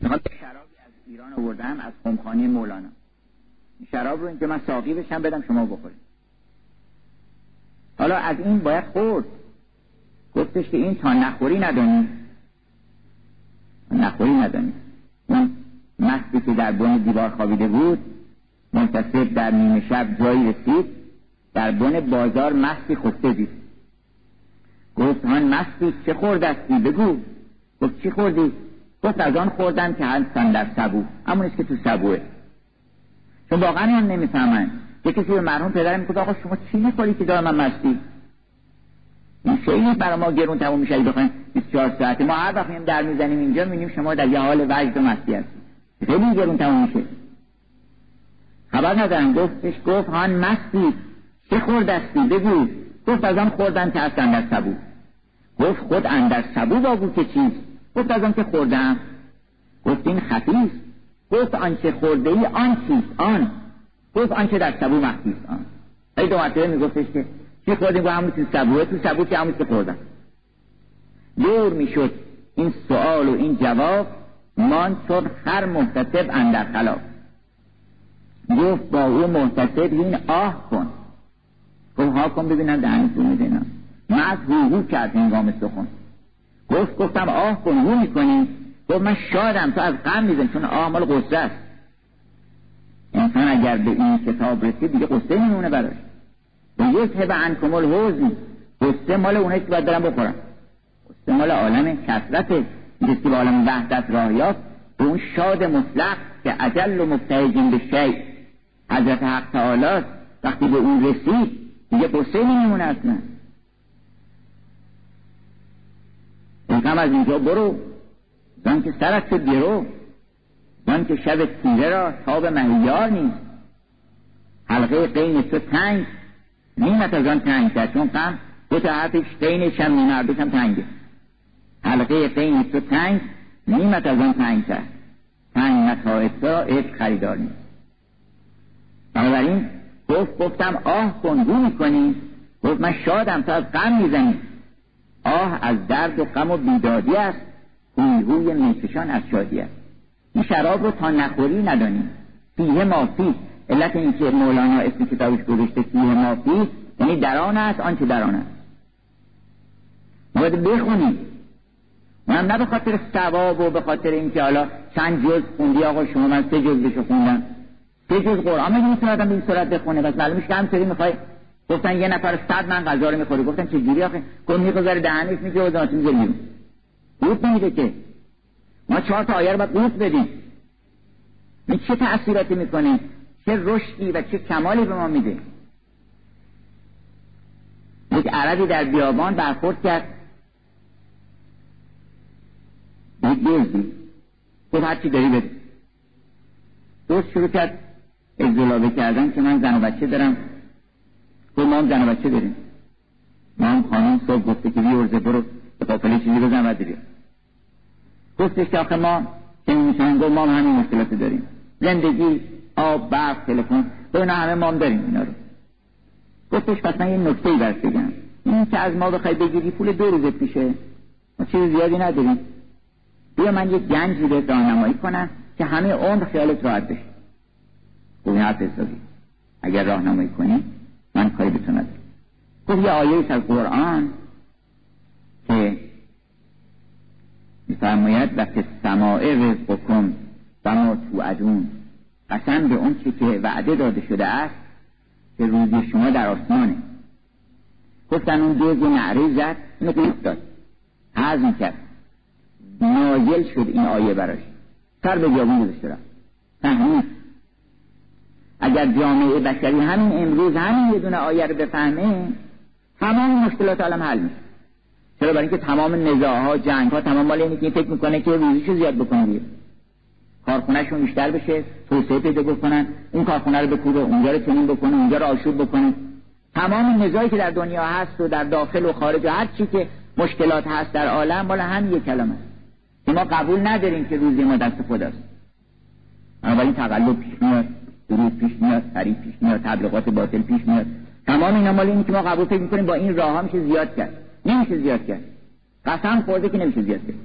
می‌خوام شرابی از ایران آوردم از خمخانه مولانا. شراب رو اینجا من ساقی بشم بدم شما بخورید. حالا از این باید خورد. گفتش که این تا نخوری ندانی. نخوری ندانی. اون مستی که در بن دیوار خوابیده بود منتصب در نیمه شب جایی رسید در بن بازار مستی خفته دید. گفت من مستی چه خوردستی؟ بگو. گفت چی خوردی؟ گفت از آن خوردم که هستن در سبو. همونیست که تو سبوه. چون واقعا هم نمی‌فهمن. یه کسی به مرحوم پدرم می‌گفت آقا شما چی می‌خوری که دارم من مستی این خیلی برای ما گرون تموم میشه. بخوایم 24 ساعته ما هر وقت در می‌زنیم اینجا می‌بینیم شما در یه حال وجد و مستی هستید. خیلی گرون تموم میشه. خبر ندارم. گفتش گفت هان مستی. چه خوردستی؟ بگو. گفت از آن خوردن که هست اندر سبو. گفت خود اندر سبو بابو که چیست؟ گفت از آن که خوردم. گفت این خفیست گفت آنچه خورده ای آن چیست؟ آن. گفت آنچه در سبو مخفیست آن. ای دو مرتبه میگفتش که چی خوردیم؟ با همون تو سبوه تو سبو که همون که خوردم. دور می‌شد این سوال و این جواب مان چون هر محتسب اندر خلاف. گفت با او محتسب این آه کن. گفت ها کن ببینم دهنتون میدینم. از هو هو کرد هنگام سخن. گفت گفتم آه کن هو می‌کنی گفت من شادم تو از غم میزن چون آه مال قصه است. انسان اگر به این کتاب رسید دیگه قصه میمونه براش. و یک هبه انکم الحوزی قصه مال اونه که باید برم بخورم. قصه مال عالم کسرت جسی به عالم وحدت راه یافت. به اون شاد مطلق که عجل و مبتهجین به شی. حضرت حق تعالی وقتی به اون رسید دیگه قصه نمیمونه اصلا. کم از اینجا برو. زن که سرت برو زن که شب تیره را تاب مهیار نیست. حلقه قین تو تنگ. نیمت از آن تنگ کرد چون قم دو تا حرفش قینش هم نیمه هم تنگه. حلقه قین تو تنگ نیمت از آن تنگ کرد تنگ متاعب را عشق خریدار نیست. بنابراین گفت گفتم آه کن رو می‌کنی؟ گفت من شادم تو از غم می‌زنی. آه از درد غم و بیدادی است. هوی میکشان از شادی است. این شراب رو تا نخوری ندانیم. فیه مافی. علت اینکه مولانا اسم کتابش گذاشته فیه مافی یعنی در است آنچه در آن است. باید بخونیم. اونم نه به خاطر ثواب و به خاطر اینکه حالا چند جز خوندی آقا شما من سه جز بشو خوندم. سه جز قرآن میگه می‌تونه آدم به این صورت بخونه؟ بس معلومش که همسری می‌خوای گفتن یه نفر صد من غذا رو می‌خوری. گفتن چه جوری آخه؟ گفت می‌گذاره دهنش میگه و ذاتی میگه بیرون قوت نمیده که. ما چهار تا آیه رو باید قوت بدیم. این چه تأثیراتی می‌کنه؟ چه رشدی و چه کمالی به ما میده؟ یک عربی در بیابان برخورد کرد. یک دزدی. گفت هرچی داری بده. دوست شروع کرد. ازدلابه کردن که من زن و بچه دارم. گفت ما هم زن بچه داریم. ما هم خانم صبح گفته که بیورزه برو به قافله چیزی بزن و بریم گفتش که آخه ما که میشن گفت ما هم همین مشکلات داریم. زندگی آب برق تلفن تو اینا همه ما هم داریم اینا رو. گفتش پس من یه نکته ای بگم. این که از ما بخوای بگیری پول دو روزت میشه ما چیز زیادی نداریم. بیا من یک گنجی به راهنمایی کنم که همه عمر خیالت راحت بشه. گفت حرف حسابی. اگر راهنمایی کنی من کاری به تو ندارم. گفت یه آیه از قرآن که میفرماید و که سماع رزقکم و تو ادون قسم به اون چی که وعده داده شده است که روزی شما در آسمانه. گفتن اون دوز نعره زد اینو قیف داد. کرد نایل شد این آیه براش. سر به جابون گذاشته رفت. اگر جامعه بشری همین امروز همین یه دونه آیه رو بفهمه تمام مشکلات عالم حل میشه. چرا؟ برای اینکه تمام نزاعها جنگ ها تمام مال اینه که فکر می‌کنه که روزیشو زیاد بکنه دیگه. کارخونهشون بیشتر بشه توسعه پیدا بکنن اون کارخونه رو بکوبه اونجا رو چنین بکنه اونجا رو آشوب بکنه. تمام نزاعی که در دنیا هست و در داخل و خارج و هر چی که مشکلات هست در عالم مال هم یک کلمه که ما قبول نداریم که روزی ما دست خداست. بنابراین تقلب پیش میاد. درود پیش میاد سریع پیش میاد تبلیغات باطل پیش میاد. تمام اینا مال اینه که ما قبول فکر می‌کنیم با این راه ها میشه زیاد کرد. نمیشه زیاد کرد. قسم خورده که نمیشه زیاد کرد.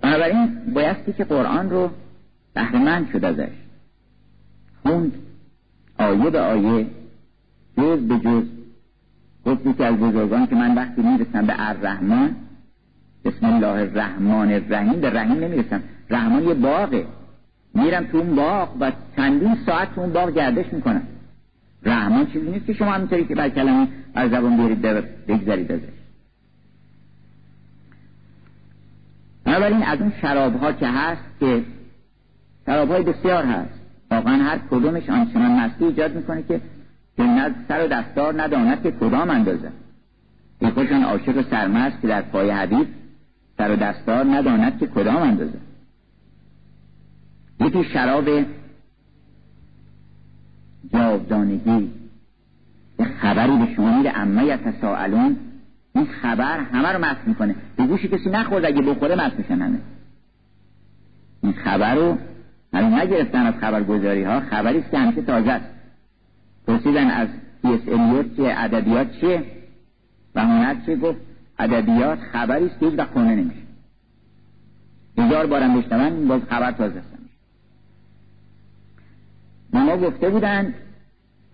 بنابراین بایستی که قرآن رو بهرهمند شد ازش. خوند آیه به آیه جز به جز. گفتی که از بزرگان که من وقتی می‌رسم به الرحمن بسم الله الرحمن الرحیم به رحیم نمی‌رسم. رحمان یه باغه. میرم تو اون باغ و چندین ساعت تو اون باغ گردش می‌کنم. رحمان چیزی نیست که شما همینطوری که بر کلمه از زبان بیارید بگذارید ازش. بنابراین از اون شراب ها که هست که شراب های بسیار هست واقعا هر کدومش آنچنان مستی ایجاد می‌کنه که که نه سر و دستار نداند که کدام اندازه. ای خوشان عاشق سرمست که در پای حدیث سر و دستار نداند که کدام اندازه. یکی شراب جاودانگی. یه خبری به شما میره اما یتساءلون این خبر همه رو مست می‌کنه. به گوش کسی نخورد اگه بخوره مست میشن همه. این خبر رو همه نگرفتن از خبرگزاری ها خبری که همیشه تازه است. پرسیدن از پیس الیوت که ادبیات چیه؟ و هنر چیه؟ گفت ادبیات خبری است که هیچ خونه نمیشه. هزار بارم بشنون باز خبر تازه است. ما گفته بودند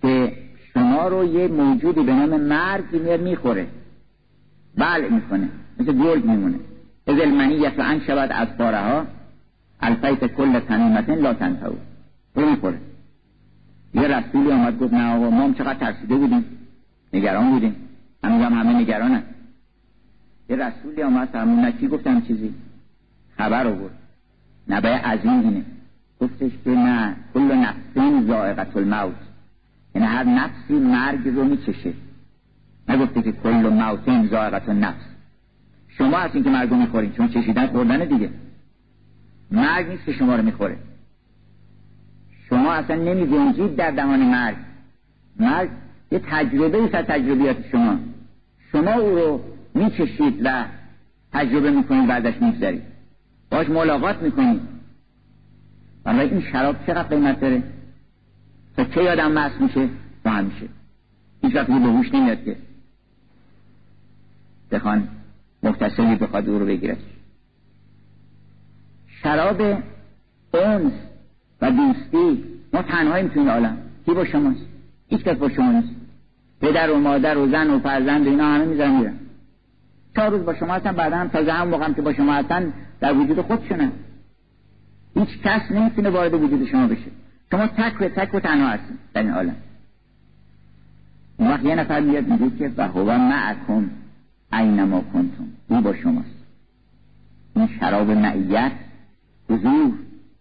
که شما رو یه موجودی به نام مرگ میاد می‌خوره. بله می‌کنه مثل گرگ میمونه. از المنیت و ان شود از پاره ها الفیت کل تنیمتن لا تنتهو رو می‌خوره. یه رسولی آمد گفت نه آقا ما هم چقدر ترسیده بودیم. نگران بودیم. همین هم همه نگرانن. یه رسولی آمد همون نکی گفتم چیزی خبر آورد. نبه عظیم اینه گفتش که نه کل نفسین زائقت الموت. یعنی هر نفسی مرگ رو میچشه. نگفته که کل موتین زائقت النفس. شما هستین که مرگ رو می‌خورین چون چشیدن خوردن دیگه. مرگ نیست که شما رو می‌خوره. شما اصلا نمی در دهان مرگ. مرگ یه تجربه ایست تجربیات شما. شما او رو میچشید و تجربه می‌کنید بعدش می‌گذارید باش ملاقات می‌کنید. برای این شراب چقدر قیمت داره تا چه یادم مست میشه؟ با همیشه هیچ وقت به هوش نمیاد که. بخوان مختصری بخواد او رو بگیرد. شراب اونس و دوستی ما تنهاییم تو این عالم کی با شماست؟ هیچ کس با شما نیست. پدر و مادر و زن و فرزند و اینا همه می‌ذارن میرن. چهار روز با شما هستن بعدا هم تازه هم موقعم که با شما هستن در وجود خودشونن هیچ کس نمی‌تونه وارد وجود شما بشه. شما تک و تک و تنها هستید. در این عالم اون وقت یه نفر میاد میگه که و هو معکم اینما کنتم. او با شماست. این شراب معیت حضور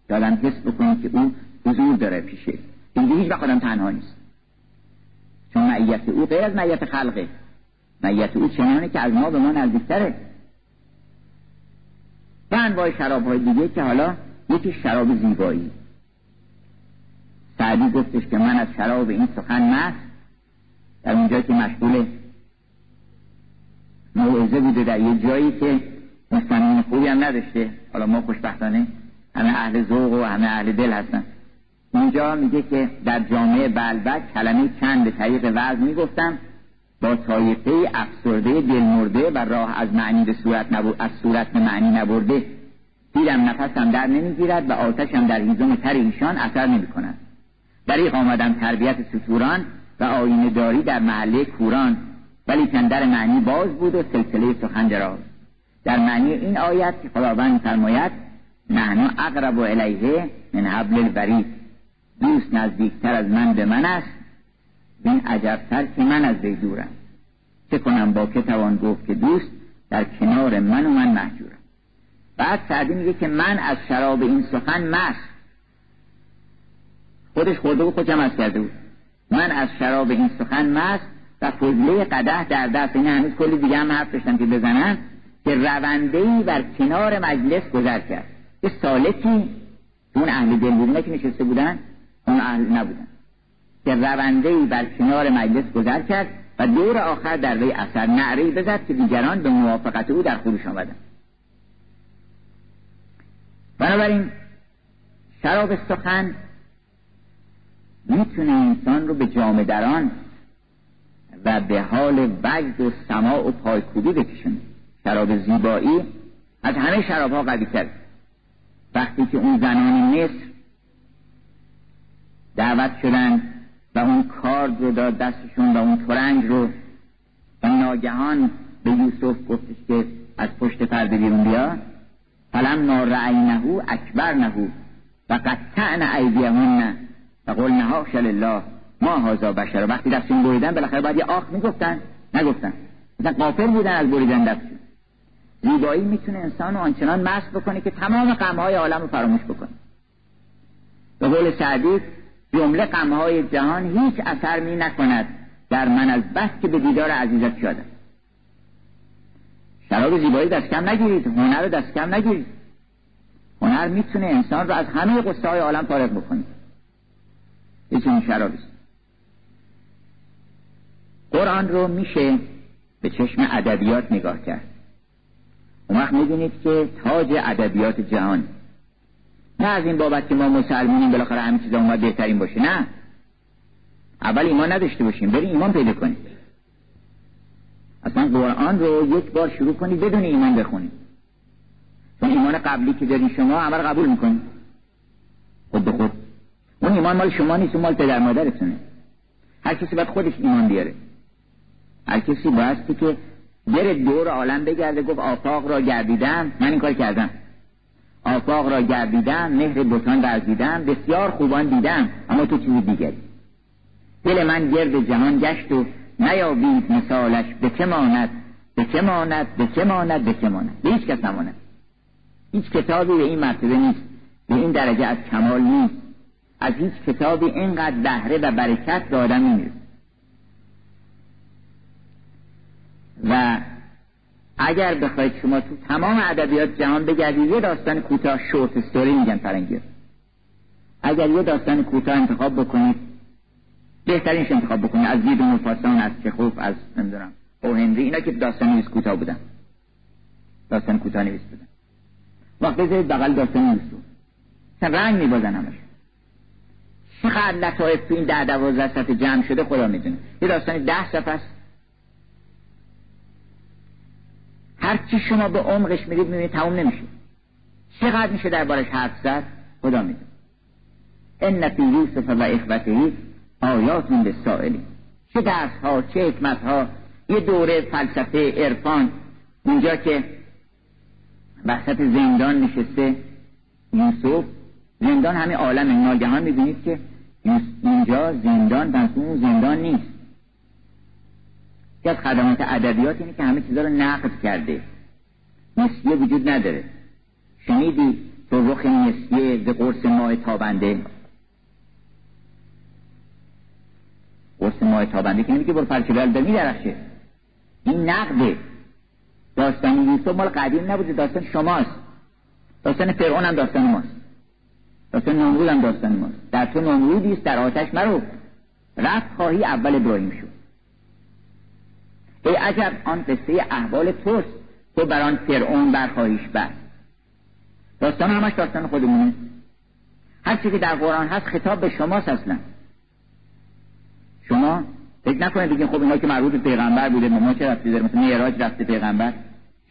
دادم حس بکنید که او حضور داره پیشه دیگه هیچ وقت آدم تنها نیست. چون معیت او غیر از معیت خلقه. معیت او چنانه که از ما به ما نزدیکتره. و انواع شراب های دیگه که حالا یکی شراب زیبایی. سعدی گفتش که من از شراب این سخن مست. در اونجا که مشغول موعظه بوده در یه جایی که مستمعین خوبی هم نداشته. حالا ما خوشبختانه همه اهل ذوق و همه اهل دل هستن. اونجا میگه که در جامعه بلبک کلمه چند به طریق وضع می‌گفتم. با طایفه افسرده دلمرده و راه از معنی به صورت از صورت به معنی نبرده. دیدم نفسم در نمی‌گیرد و آتشم در هیزم تر ایشان اثر نمی کند دریق آمدم تربیت سطوران و آینه داری در محله کوران. ولی در معنی باز بود و سلسله سخن دراز. در معنی این آیت که خداوند فرماید نحن اقرب و الیه من حبل الورید دوست نزدیکتر از من به من است این عجبتر که من از وی دورم. چه کنم با که توان گفت که دوست در کنار من و من محجورم. بعد سعدی میگه که من از شراب این سخن مست. خودش خورده بود خودم از کرده بود. من از شراب این سخن مست و فضله قده در دست این هنوز کلی دیگه هم حرف داشتم که بزنن که رونده بر کنار مجلس گذر کرد. یه سالکی اون اهل دل بودن که نشسته بودن اون اهل نبودن. که رونده بر کنار مجلس گذر کرد و دور آخر در وی اثر نعری بزد که دیگران به موافقت او در خروش آمدن. بنابراین شراب سخن می‌تونه انسان رو به جامعه دران و به حال وجد و سماع و پایکوبی بکشونه. شراب زیبایی از همه شراب ها قوی کرد وقتی که اون زنان مصر دعوت شدن و اون کارد رو داد دستشون و اون ترنج رو و ناگهان به یوسف گفتش که از پشت پرده بیرون بیا. فلم نارعینهو اکبر نهو و قطعن ایدیهن و قول نهاش الله ما هازا بشر؟ وقتی دستشون بریدن بالاخره باید یه آخ می‌گفتن. نگفتن. مثلا قافل بودن از بریدن دستشون زیبایی می‌تونه انسان رو آنچنان مست بکنه که تمام غمهای عالم رو فراموش بکنه. به قول سعدی جمله غمهای جهان هیچ اثر می نکند. در من از بس که به دیدار عزیزت شدم. شراب زیبایی دست کم نگیرید. هنر دست کم نگیرید. هنر می‌تونه انسان رو از همه قصه های عالم فارغ بکنه. یه این شرابی قرآن رو میشه به چشم ادبیات نگاه کرد. اون وقت می‌دونید که تاج ادبیات جهان. نه از این بابت که ما مسلمانیم بالاخره همه چیز اومد بهترین باشه. نه. اول ایمان نداشته باشیم بریم ایمان پیدا کنیم. اصلا قرآن رو یک بار شروع کنید بدون ایمان بخونید چون ایمان قبلی که دارین شما عمل قبول می‌کنید خود به خود. اون ایمان مال شما نیست مال پدر مادرتونه. هر کسی باید خودش ایمان بیاره. هر کسی بایستی که بره دور عالم بگرده گفت آفاق را گردیدم من این کار کردم. آفاق را گردیدم مهر بتان برزیدم بسیار خوبان دیدم اما تو چیزی دیگری. دل من گرد جهان گشت و نیابید مثالش به که ماند؟ به که ماند؟ به که ماند؟ به که ماند؟ به هیچ کس نماند. هیچ کتابی به این مرتبه نیست. به این درجه از کمال نیست. از هیچ کتابی اینقدر بهره و برکت به آدم و اگر بخواید شما تو تمام ادبیات جهان بگردید یه داستان کوتاه شورت استوری میگن فرنگی. اگر یه داستان کوتاه انتخاب بکنید بهترینش انتخاب بکنید از دید و پاسان از چخوف از نمی‌دونم. او هنری اینا که داستان نویس کوتاه بودن. داستان کوتاه نویس بودن. وقت بذارید بغل داستان نویس بود رنگ میبازن همش. چقدر لطایف تو این ده دوازده صفحه جمع شده خدا می‌دونه. یه داستان ده صفحه است. هر چی شما به عمقش میرید می‌بینید تموم نمیشه. چقدر میشه دربارش حرف زد؟ خدا می‌دونه. ان فی یوسف و اخوته آیات للسائلی چه درس ها چه حکمت ها یه دوره فلسفه عرفان. اونجا که وسط زندان نشسته یوسف. زندان همه عالم ناگهان می‌بینید که اینجا زندان بس اون زندان نیست. که از خدمات ادبیات اینه که همه چیزا رو نقد کرده. نسیه وجود نداره. شنیدی تو رخ نسیه به قرص ماه تابنده؟ قرص ماه تابنده که نمیگه برو پرچه می درخشه. این نقده. داستان یوسف مال قدیم نبوده داستان شماست. داستان فرعون هم داستان ماست. داستان نمرود هم داستان ماست. در تو نمرودیست در آتش مرو. رفت خواهی اول ابراهیم شد ای عجب آن قصه احوال توست تو بر آن فرعون برخواهیش بست. داستان همش داستان خودمونه. هر چی که در قرآن هست خطاب به شماست اصلا. شما فکر نکنید بگین خب اینا که مربوط پیغمبر بوده ما چه رفتی داره مثلا معراج رفته پیغمبر.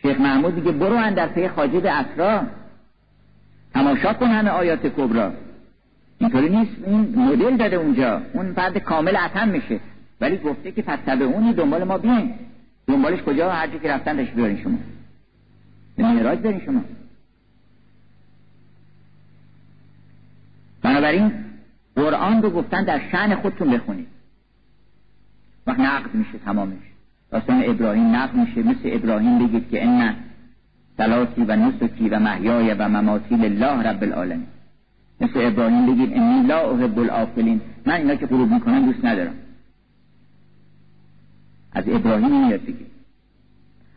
شیخ محمود دیگه برو اندر پی خاجب اسرا. تماشا کن همه آیات کبرا. اینطوری نیست. این مدل داده اونجا. اون فرد کامل اتم میشه. ولی گفته که به اونی دنبال ما بیاین. دنبالش کجا؟ هر که رفتن داشت بیارین شما. به معراج برین شما. بنابراین قرآن رو گفتن در شن خودتون بخونید. وقت نقد میشه تمامش. داستان ابراهیم نقد میشه. مثل ابراهیم بگید که ان سلاتی و نسکی و محیای و مماتی لله رب العالمین. مثل ابراهیم بگید انی لا احب الافلین من اینا که غروب می‌کنن دوست ندارم. از ابراهیم میاد دیگه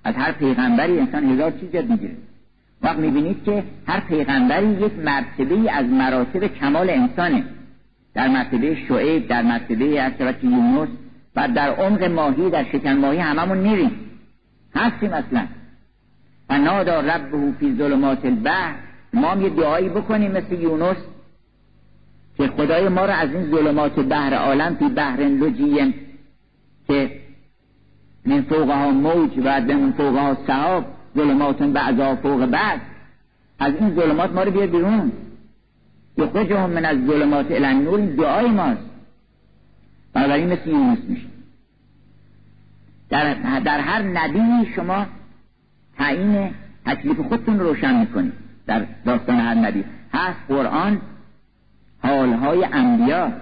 از هر پیغمبری انسان هزار چیز یاد می‌گیره. وقت می‌بینید که هر پیغمبری یک مرتبه از مراتب کمال انسانه. در مرتبه شعیب در مرتبه اصابت یونس و در عمق ماهی در شکن ماهی هممون میریم. هستیم اصلا. و نادا ربه فی ظلمات البحر. ما هم یه دعایی بکنیم مثل یونس که خدای ما رو از این ظلمات بحر عالم فی بحر لجیم که من فوقها موج و من فوقها سحاب ظلمات بعضا فوق بعد از این ظلمات ما رو بیار بیرون. یخرجهم من از ظلمات الان نور این دعای ماست. بنابراین مثل یونس میشه در, در هر نبی شما تعیین تکلیف خودتون روشن می‌کنید. در داستان هر نبی. هست قرآن حالهای انبیا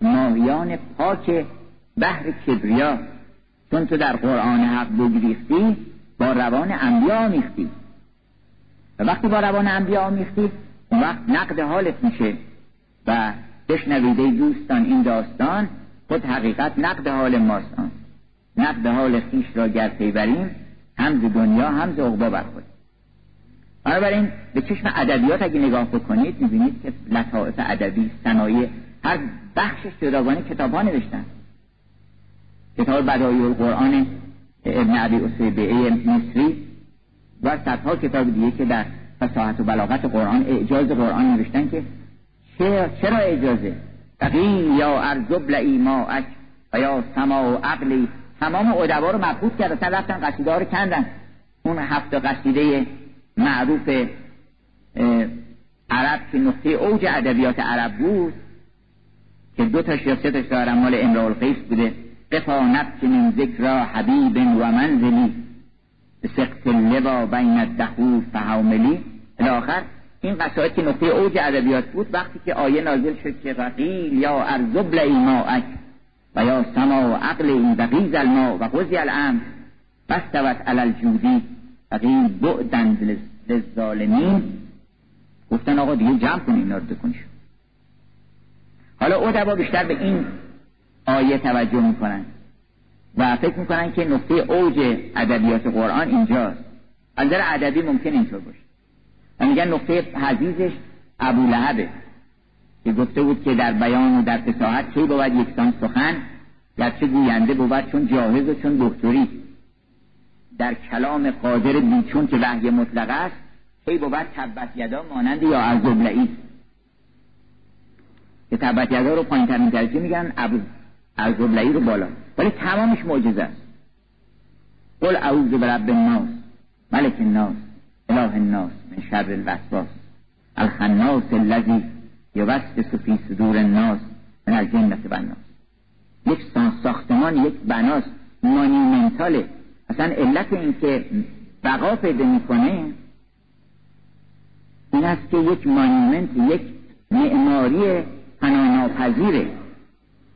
ماهیان پاک بحر کبریا. چون تو در قرآن حق بگریختی با روان انبیا آمیختی. و وقتی با روان انبیا آمیختی وقت نقد حالت میشه. و بشنویده دوستان این داستان خود حقیقت نقد حال ماستان نقد حال خیش را گر بریم هم دنیا هم ز عقبا برخورد. بنابراین به چشم ادبیات اگه نگاه بکنید می‌بینید که لطائف ادبی صنایع هر بخش جداگانه کتاب ها نوشتن. کتاب بدایی القرآن ابن عبی اصیبه مصری و صدها کتاب دیگه که در فساحت و بلاغت قرآن اعجاز قرآن نوشتن که چرا اجازه تقیل یا ارزب اک و یا سما و عقلی. تمام ادبا رو مبهوت کرد اصلا رفتن قصیده رو کندن. اون هفته قصیده معروف عرب که نقطه اوج ادبیات عرب بود که دو تا یا سه تا مال امرال القیس بوده. قفا من ذکر حبیب و منزلی سقط لبا بین الدخول فهوملی الاخر این قصائد که نقطه اوج ادبیات بود وقتی که آیه نازل شد که رقیل یا ارزبل ایماعک و یا سما و عقل این بقیز الماء و قضی الامر بستوت علی الجودی. فقیل بعدن للظالمین. گفتن آقا دیگه جمع کنی اینا رو بکنیش حالا ادبا بیشتر به این آیه توجه می‌کنن و فکر می‌کنن که نقطه اوج ادبیات قرآن اینجاست. از نظر ادبی ممکن اینطور باشه. و میگن نقطه حزیزش ابو لهبه که گفته بود که در بیان و در فساحت کی بود یکسان سخن گرچه گوینده بود چون جاهز و چون دکتری. در کلام قادر بیچون که وحی مطلق است کی بود تبت یدا مانند یا از است که تبت یدا رو پایین ترین میگن ابو از رو بالا. ولی تمامش معجزه است. قل اعوذ برب الناس ملک الناس اله الناس. من شر الوسواس. الخناس الذی یوسوس فی صدور الناس من الجنة والناس یک ساختمان یک بناست. مانیمنتاله. اصلا علت این که بقا پیدا می‌کنه این است که یک مانیمنت یک معماری پناناپذیره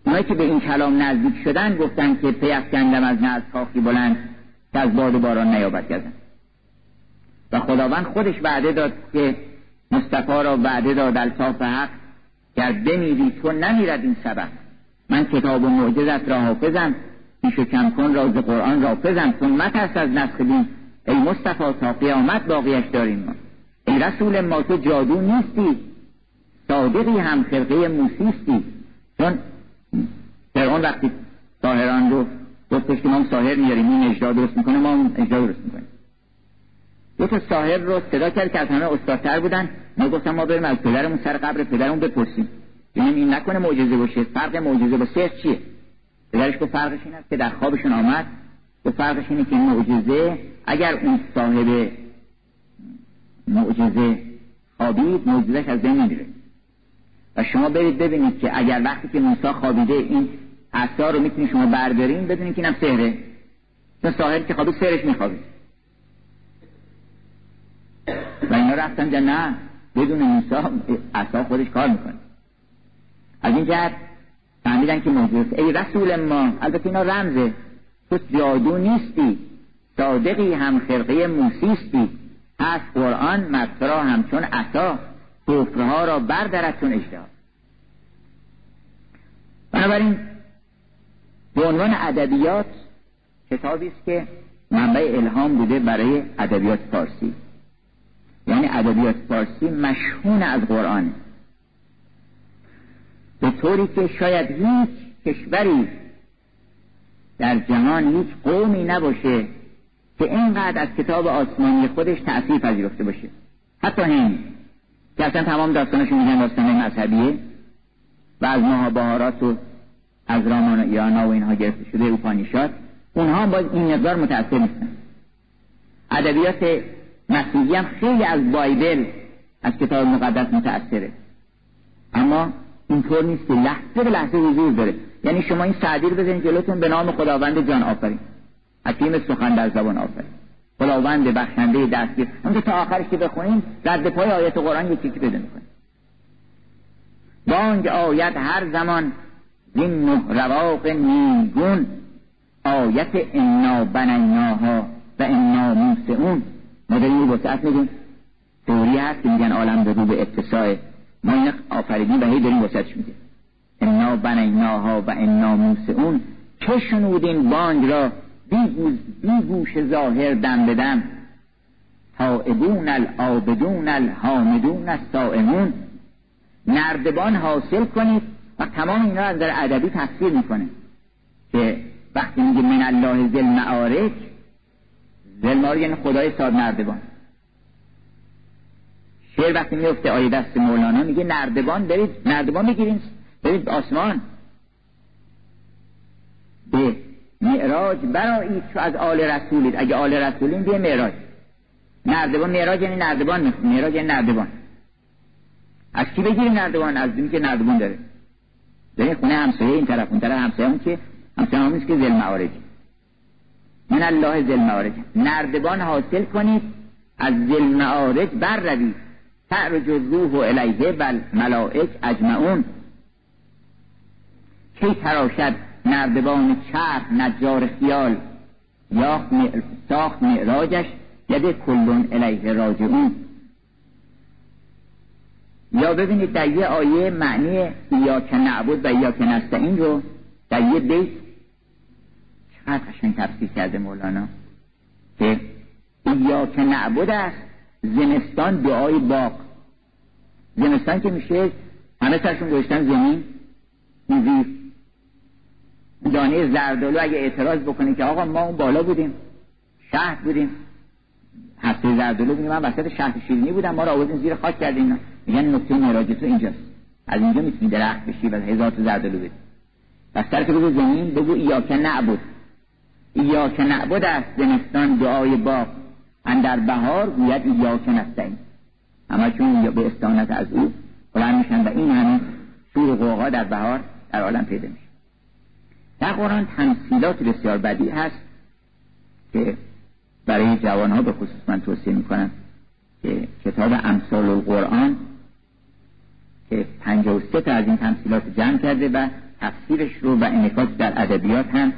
اونایی که به این کلام نزدیک شدن گفتن که پیفکندم از نزد کاخی بلند که از باد باران نیابد گزن و خداوند خودش وعده داد که مصطفی را وعده داد الطاف حق. گر بمیری تو نمیرد این سبب. من کتاب و معجزت را حافظم. پیش کم کن راز قرآن را حافظم. چون مترس از نسخ دین ای مصطفی تا قیامت باقیش داریم ما. ای رسول ما تو جادو نیستی. صادقی هم خرقه موسیستی. چون فرعون وقتی ساهران رو گفتش که ما ساهر میاریم این اجرا درست می‌کنه ما اون اجرا درست می‌کنیم. دو تا ساهر رو صدا کرد که از همه استادتر بودن. ما گفتم ما بریم از پدرمون سر قبر پدرمون بپرسیم. ببینیم این نکنه معجزه باشه. فرق معجزه با سحر چیه؟ پدرش گفت فرقش این است که در خوابشون آمد. و فرقش اینه که معجزه اگر اون صاحب معجزه خوابید معجزهش از بین نمیره و شما برید ببینید که اگر وقتی که موسی خوابیده این عصا رو می‌تونید شما بردارین بدونید که اینم سهره چون ساحر که خوابید سهرش میخوابید. و اینا رفتن جا نه بدون موسی عصا خودش کار می‌کنه. از این جهت فهمیدن که موجود ای رسول ما البته اینا رمزه. تو جادو نیستی صادقی هم خرقه موسیستی. هست قرآن مصرا همچون عصا کفرها را بردارد چون اجتهاد بنابراین به عنوان ادبیات کتابی است که منبع الهام بوده برای ادبیات فارسی. یعنی ادبیات فارسی مشهون از قرآن. به طوری که شاید هیچ کشوری در جهان هیچ قومی نباشه که اینقدر از کتاب آسمانی خودش تأثیر پذیرفته باشه. حتی هند که اصلا تمام داستانشون میگن داستان مذهبیه و از بهارات و از رامان یانا و اینها گرفته شده اوپانیشاد. اونها باز این مقدار متأثر نیستن. ادبیات مسیحی هم خیلی از بایبل از کتاب مقدس متأثره. اما اینطور نیست که لحظه به لحظه حضور داره. یعنی شما این سعدی رو بزنید جلوتون به نام خداوند جان آفرین. حکیم سخن در زبان آفرین. خداوند بخشنده دستگیر. اونجا تا آخرش که بخونیم رد پای آیت قرآن یکی که بده می‌کنیم بانگ آیت هر زمان این نه رواق نیگون آیت انا بنیناها و انا موسعون. ما داریم این وسعت میدیم دوری هست که میگن عالم به رو به اتساع. ما این آفریدیم و هی داریم وسعتش میدیم انا بنیناها و انا موسعون. چه شنودین بانگ را. بی گوش ظاهر دم بدم تائبون العابدون الحامدون السائمون نردبان حاصل کنید و تمام اینا از در ادبی تفسیر می‌کنه. که وقتی میگه من الله زل معارک زل معارک یعنی خدای نردبان. شعر وقتی میفته آیه دست مولانا میگه نردبان برید نردبان بگیرین برید آسمان. به معراج برایید چو از آل رسولید. اگه آل رسولین به معراج. نردبان معراج یعنی نردبان معراج یعنی نردبان. از کی بگیریم نردبان؟ از دونی که نردبان داره. داره خونه همسایه این طرف اون طرف همسایه که همسایه همون که زل معارج من الله زل معارج نردبان حاصل کنید. از زل معارج بر روید تعرج و الیه بل ملائک اجمعون. کی تراشد نردبان چرخ نجار خیال؟ یا ساخت معراجش یده کلون الیه راجعون. یا ببینید در یه آیه معنی یا که نعبود و یا که نستعین رو در یه بیت چقدر قشنگ تفسیر کرده مولانا. که یا که نعبود است زمستان دعای باغ. زمستان که میشه همه سرشون گوشتن زمین میزیر دانه زردالو اگه اعتراض بکنه که آقا ما اون بالا بودیم شهر بودیم. هفته زردالو بودیم من وسط شهر شیرینی بودم ما رو آوردین زیر خاک کردیم میگن نقطه معراج تو اینجاست. از اینجا می‌تونی درخت بشی و هزار تا زردالو بدی. پس سر که بگو زمین بگو ایاک نعبد. ایاک نعبد است زمستان دعای باغ اندر بهار گوید ایاک نستعین. همشون به استانت از او بلند میشن و این همین شور قوقا در بهار در عالم پیدا میشه. در قرآن تمثیلات بسیار بدی هست که برای جوان ها به خصوص من توصیه می‌کنم که کتاب امثال القرآن که و تا از این تمثیلات جمع کرده و تفسیرش رو و انعکاس در ادبیات هم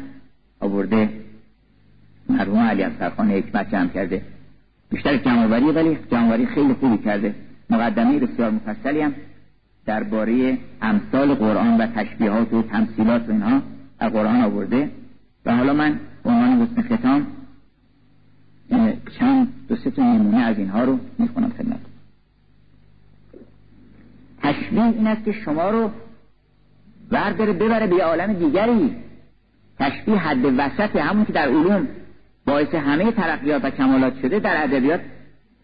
آورده. مرحوم علی اصغرخان حکمت جمع کرده. بیشتر جمعوری ولی جمعوری خیلی خوبی کرده. مقدمه بسیار مفصلی هم درباره امثال قرآن و تشبیهات و تمثیلات و اینها در قرآن آورده. و حالا من عنوان حسن ختام چند دو سه نمونه از اینها رو می‌خونم خدمت. تشبیه این است که شما رو برداره ببره به عالم دیگری. تشبیه حد وسط همون که در علوم باعث همه ترقیات و کمالات شده در ادبیات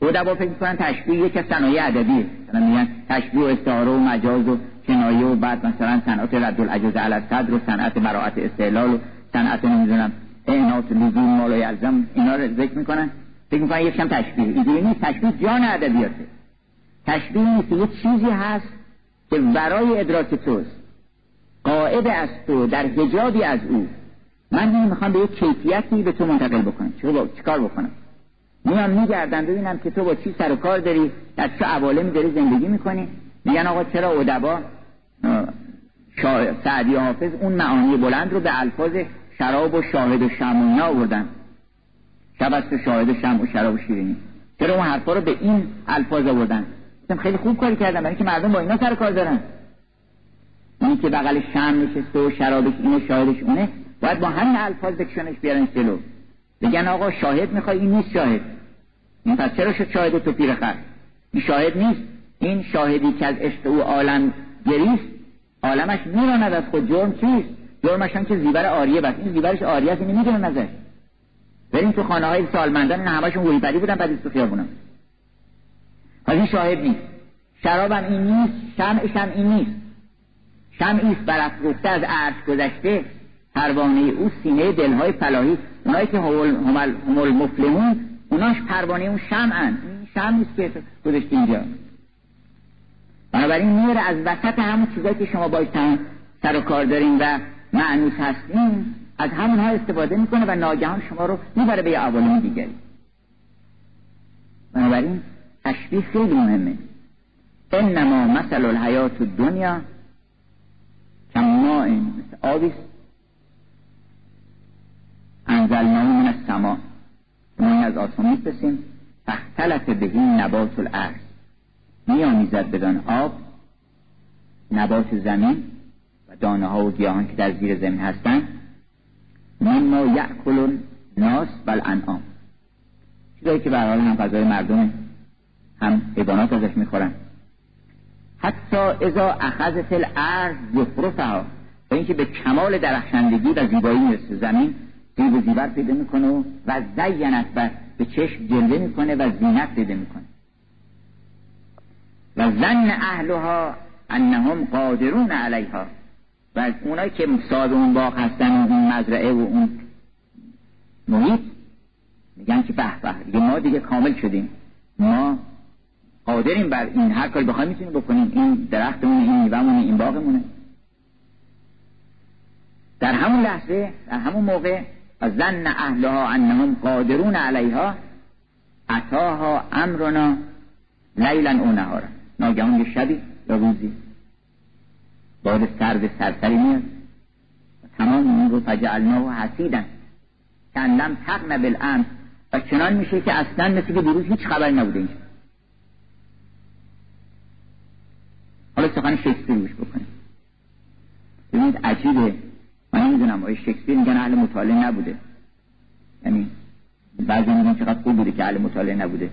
ادبا فکر می‌کنن تشبیه یک صنایع ادبی. میگن تشبیه و استعاره و مجاز و کنایه و بعد مثلا صنعت رد العجز علی الصدر و صنعت براعت استعلال و صنعت نمی‌دونم اعنات لزوم مال یلزم اینا رو ذکر می‌کنن. فکر می‌کنن یکم تشبیه. اینجوری نیست. تشبیه جان ادبیاته. تشبیه نیست. یه چیزی هست که برای ادراک توست. قاعد از تو در حجابی از او. من این می‌خوام به یک کیفیتی به تو منتقل بکنم. چه کار بکنم؟ میام میگردم ببینم که تو با چی سر و کار داری در چه عوالمی داری زندگی می‌کنی. میگن آقا چرا ادبا سعدی حافظ اون معانی بلند رو به الفاظ شراب و شاهد و شم آوردن. شب است و شاهد و شم و شراب و شیرینی. چرا اون حرفا رو به این الفاظ آوردن؟ خیلی خوب کاری کردن برای که مردم با اینا سر کار دارن. اونی که بغل شم نشسته و شرابش اینه شاهدش اونه. باید با همین الفاظ بکشنش بیارن جلو. بگن آقا شاهد می‌خوای این نیست شاهد. این پس چرا شد شاهد تو پیر خر؟ این شاهد نیست. این شاهدی که از عشق او عالم گریست عالمش میراند از خود جرم چیست. جرمش هم که زیبر آریه بس. این زیبرش آریه است این می‌دونن ازش. بریم تو خانه های سالمندان این همشون گوری پری بودن بعد تو خیابونم. پس این شاهد نیست. شرابم این نیست شمعش هم این نیست. شمعی است برافروخته از عرش گذشته. پروانه او سینه دلهای فلاحی اونایی که هم المفلحون اوناش پروانه اون شمعن. این شمع نیست که گذاشتی اینجا. بنابراین میره از وسط همون چیزایی که شما باید سر و کار دارین و معنوس هستین از همونها استفاده می‌کنه و ناگهان شما رو می‌بره به یه عوالم دیگری. بنابراین تشبیه خیلی مهمه. انما مثل الحیات دنیا کما این مثل آبیست انزلناه من السما. ما از آسمان میفرستیم فختلف بهی نبات الارض. میآمیزد بدان آب نبات زمین و دانه ها و گیاهان که در زیر زمین هستند. مما یأکل ناس و الانعام. چیزایی که به هم غذای مردم هم حیوانات ازش می‌خورن. حتی اذا اخذت الارض زخرفها و اینکه به کمال درخشندگی و زیبایی می‌رسه زمین زیب و زیبر پیدا می‌کنه و زینت و به چشم جلوه می‌کنه و زینت پیدا می‌کنه. و زن اهلها انهم قادرون علیها. و اونایی که صاحب اون باغ هستن و اون مزرعه و اون محیط میگن که به به دیگه ما دیگه کامل شدیم. ما قادریم بر این هر کاری بخوایم می‌تونیم بکنیم. این درختمونه این میوهمونه این باغمونه. در همون لحظه در همون موقع و زن اهلها انهم قادرون علیها اتاها امرنا لیلا او نهارا. ناگهان یه شبی یا روزی. باد سرد سرسری میاد. تمام این رو فجعلناه حسیدن. که لم تقن بالامس و چنان میشه که اصلا مثل که دیروز هیچ خبری نبوده اینجا. حالا سخن شکسپیر روش بکنیم. ببینید عجیبه. من نمی‌دونم آیا شکسپیر میگن اهل مطالعه نبوده. یعنی بعضی میگن چقدر خوب بوده که اهل مطالعه نبوده.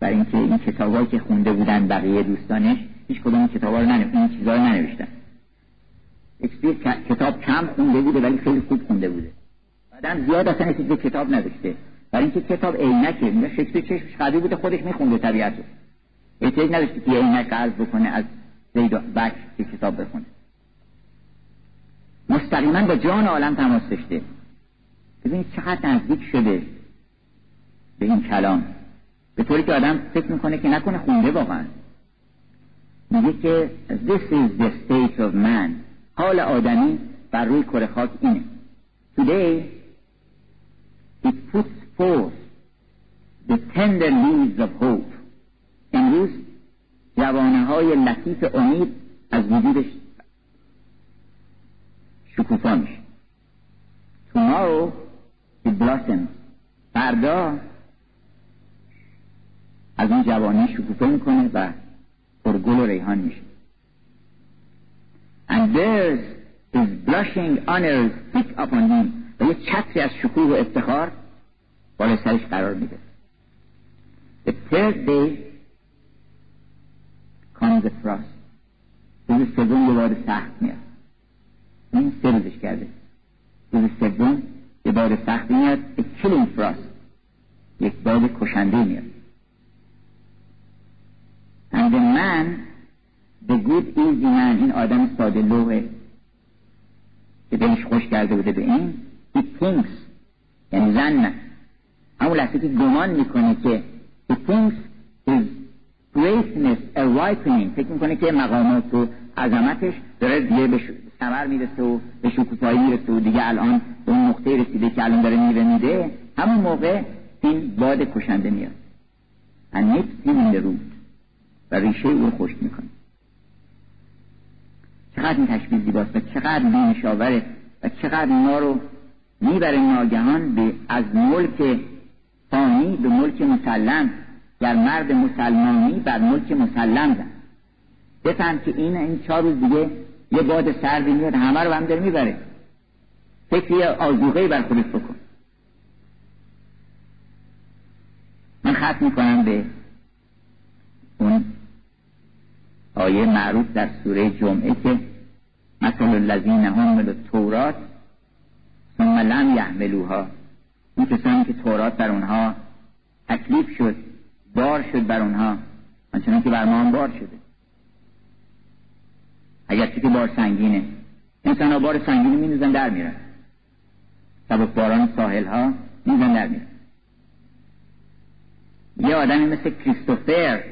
برای اینکه این کتابایی که خونده بودن بقیه دوستانش هیچ کدوم این کتابا رو ننوشتن این چیزا رو ننوشتن. شکسپیر کتاب کم خونده بوده ولی خیلی خوب خونده بوده. بعدم زیاد اصلا چیزی کتاب نداشته. برای اینکه کتاب عینکه. میگه شکسپیر چشمش قوی بوده خودش میخونده طبیعتو. احتیاج نداشته که عینک قرض بکنه از زید بک که کتاب بخونه. مستقیما با جان عالم تماس داشته. ببینید چقدر نزدیک شده به این کلام. به طوری که آدم فکر می‌کنه که نکنه خونده واقعا. میگه که this is the state of man. حال آدمی بر روی کره خاک اینه. Today it puts forth the tender leaves of hope. امروز جوانه های لطیف امید از وجودش شکوفا میشه tomorrow it blossoms فردا از اون جوانی شکوفه می‌کنه و پرگل و ریحان میشه. And theirs is blushing honors thick upon him و یه چتری از شکوه و افتخار بالای سرش قرار میده. The third day comes the frost. روز سوم یه بار سخت میاد. این سه روزش کرده. روز سوم یه بار سختی میاد a killing frost یک باد کشنده میاد. the man the good easy man این آدم ساده لوحه که دلش خوش کرده بوده به این he thinks یعنی زن همون لحظه که گمان می‌کنه که he thinks his greatness a ripening. فکر می‌کنه که مقامات و عظمتش داره دیگه به سمر می‌رسه و به شکوفایی می‌رسه و دیگه الان به اون نقطه رسیده که الان داره میره میده همون موقع این باد کشنده میاد. in the root و ریشه او رو خشک می‌کنه. چقدر این تشبیه زیباست و چقدر بینشاوره و چقدر ما رو می‌بره ناگهان به از ملک فانی به ملک مسلم. در مرد مسلمانی بر ملک مسلم زن. بفهم که این این چهار روز دیگه یه باد سردی میاد همه رو هم داره می‌بره. فکر یه آزوغه بر خودت بکن. من ختم می‌کنم به اون آیه معروف در سوره جمعه که مثل الذین حملوا التورات ثم لم یحملوها اون کسانی که تورات بر اونها تکلیف شد بار شد بر اونها آنچنان که بر ما هم بار شده. اگر که بار سنگینه انسان بار سنگینی می در میرن. سبک باران ساحل ها میزن در میرن. یه آدمی مثل کریستوفر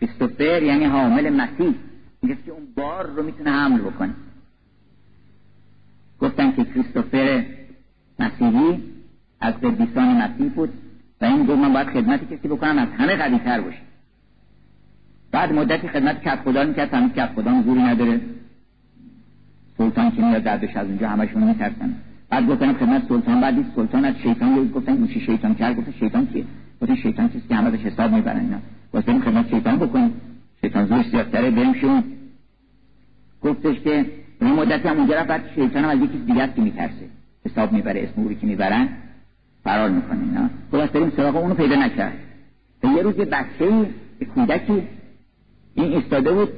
کریستوفر یعنی حامل مسیح میگه که اون بار رو می‌تونه حمل بکنه. گفتن که کریستوفر مسیحی از قدیسان مسیح بود و این گفت من باید خدمت کسی بکنم از همه قوی تر باشه بعد مدتی خدمت می‌کرد فهمید کف خدا زوری نداره. سلطان که میاد دردش از اونجا همشون میترسن. بعد گفتن خدمت سلطان بعد سلطان از شیطان گفت گفتن گوشی شیطان کرد؟ گفت شیطان کیه گفت شیطان چیزی که همه حساب می‌برن اینا. گفتن خدمت شیطان بکن شیطان زورش زیادتره بریم شون. گفتش که این مدتی هم اونجا بعد شیطان هم از یکی دیگه که میترسه. حساب می‌بره اسم اوری که می‌برن فرار می‌کنه اینا. خلاص بریم سراغ اونو پیدا نکرد. یه روز یه بچه کودکی این ایستاده بود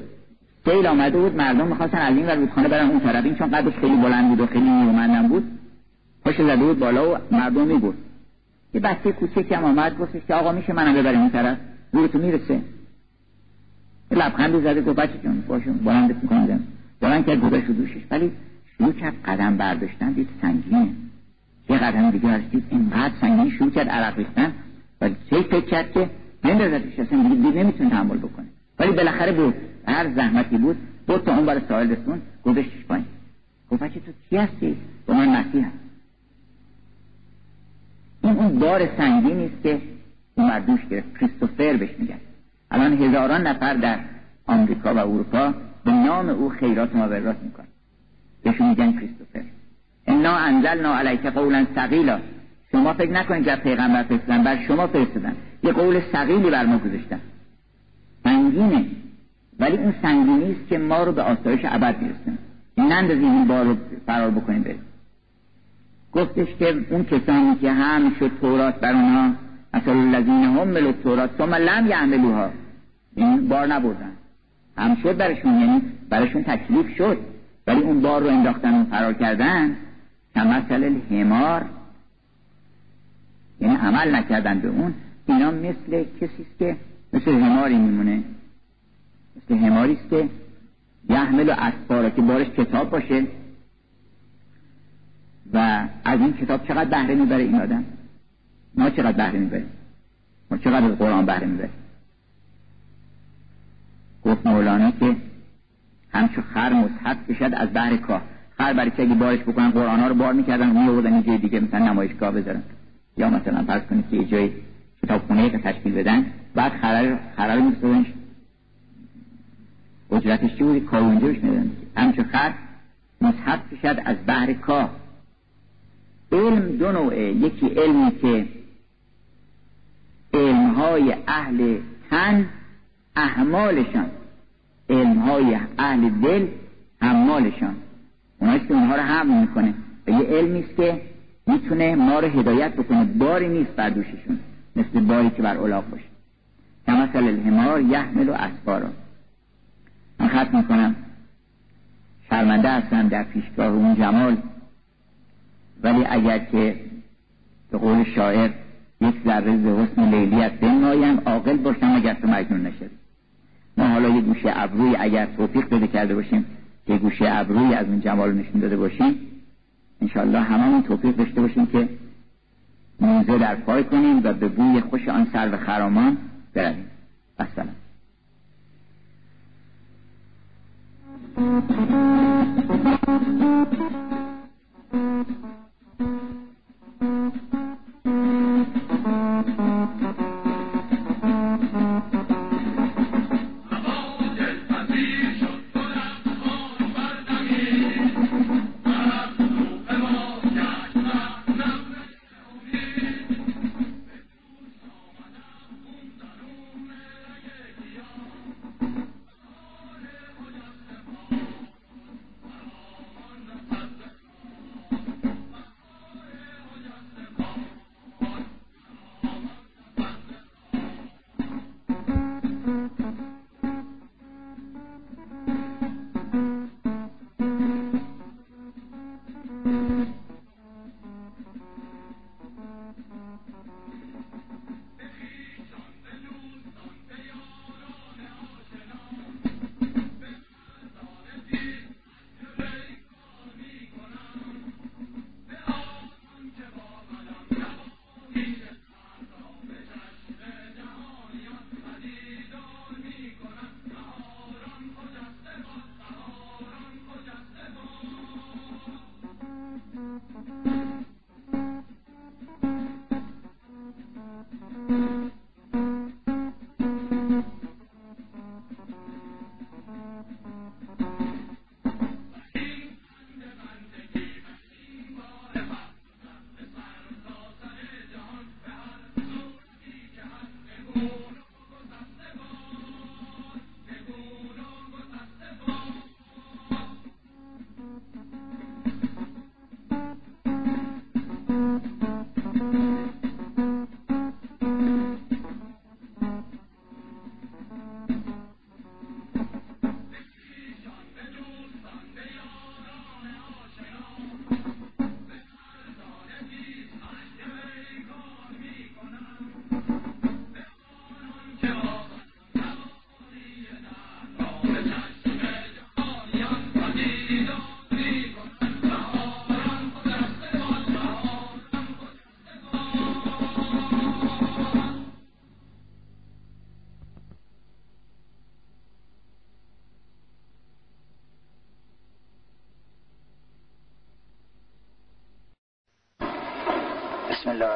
سیل آمده بود مردم می‌خواستن از این ور رودخانه برن اون طرف. این چون قدش خیلی بلند بود و خیلی نیرومندم بود پاش زده بود بالا و مردم می‌برد یه بچه کوچکی هم آمد گفتش که آقا میشه منم ببریم اون طرف. تو می‌رسه. لبخندی زده گفت بچه جون باشون بلندت می‌کنم. بلند کرد گذاشت دوشش. ولی شروع کرد قدم برداشتن دید سنگینه. یه قدم دیگه از دید اینقدر سنگین شروع کرد عرق ریختن. ولی چه فکر کرد که بندازتش اصلا دیگه نمی‌تونه تحمل بکنه. ولی بالاخره بود هر زحمتی بود بود تا اون بر ساحل رسون گذاشتش پایین گفت بچه تو کی هستی؟ با من مسیح هست. این اون بار سنگینی است که اون مردوش گرفت. کریستوفر بهش میگن. الان هزاران نفر در آمریکا و اروپا به نام او خیرات مبرات می‌کنن. بهشون میگن کریستوفر. انا انزلنا علیک قولا ثقیلا. شما فکر نکنید که پیغمبر فرستادن بر شما فرستادن. یه قول ثقیلی بر ما گذاشتن. سنگینه. ولی اون سنگینی است که ما رو به آسایش ابد میرسونه. نندازیم این بار رو فرار بکنیم بریم. گفتش که اون کسانی که هم شد تورات بر اونها مثلا الذین هم تورات ثم لم یعملوها. این بار نبردن. هم شد برشون یعنی برشون تکلیف شد. ولی اون بار رو انداختن و فرار کردن کمثل الحمار. یعنی عمل نکردن به اون. اینا مثل کسی که مثل هماری میمونه. مثل هماری است که یحمل و اسفارا که بارش کتاب باشه و از این کتاب چقدر بهره می‌بره این آدم؟ ما چقدر بهره می‌بریم؟ ما چقدر از قرآن بهره می‌بریم؟ گفت مولانا که همچو خر مصحف کشد از بحر کاه. خر برای که اگه بارش بکنن قرآن ها رو بار می‌کردن میوردن یه جای دیگه مثلا نمایشگاه بذارن. یا مثلا فرض کنید که یه جای خونه که تشکیل بدن بعد خرر خرر میرسونش اجرتش چی بود کارونجه روش میدن. همچو خر مصحف کشد از بحر کاه علم دو نوعه. یکی علمی که علمهای اهل تن احمالشان. علمهای اهل دل حمالشان. اونهایی که اونها رو حمل می‌کنه. و یه علمی است که می‌تونه ما رو هدایت بکنه. باری نیست بر دوششون. مثل باری که بر اولاق باشه. کمثل الحمار یحمل و اسفارا من خط می‌کنم. شرمنده هستم در پیشگاه اون جمال. ولی اگر که به قول شاعر یک ذره ز حسن لیلیت بنمایم عاقل باشم اگر تو مجنون نشد ما حالا یه گوشه ابروی اگر توفیق بده کرده باشیم یه گوشه ابروی از اون جمال نشون داده باشیم انشالله هممون توفیق داشته باشیم که موزه در پای کنیم و به بوی خوش آن سر و خرامان dan assalam. Thank you.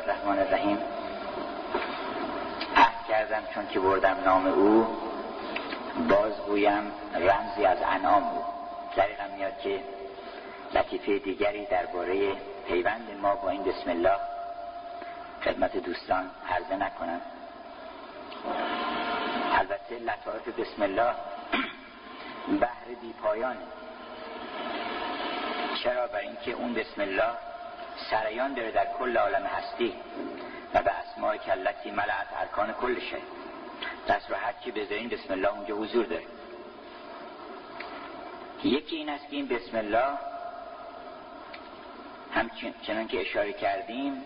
الرحمن الرحیم. عهد کردم چون که بردم نام او. بازگویم رمزی از انعام او. دقیقا میاد که لطیفه دیگری درباره پیوند ما با این بسم الله خدمت دوستان عرضه نکنم. البته لطایف بسم الله بحر بی پایان چرا؟ بر اینکه اون بسم الله سریان داره در کل عالم هستی و به اسماء کلتی ملعت ارکان کل شد دست رو هر چی بذارین بسم الله اونجا حضور داره. یکی این است که این بسم الله همچنان که اشاره کردیم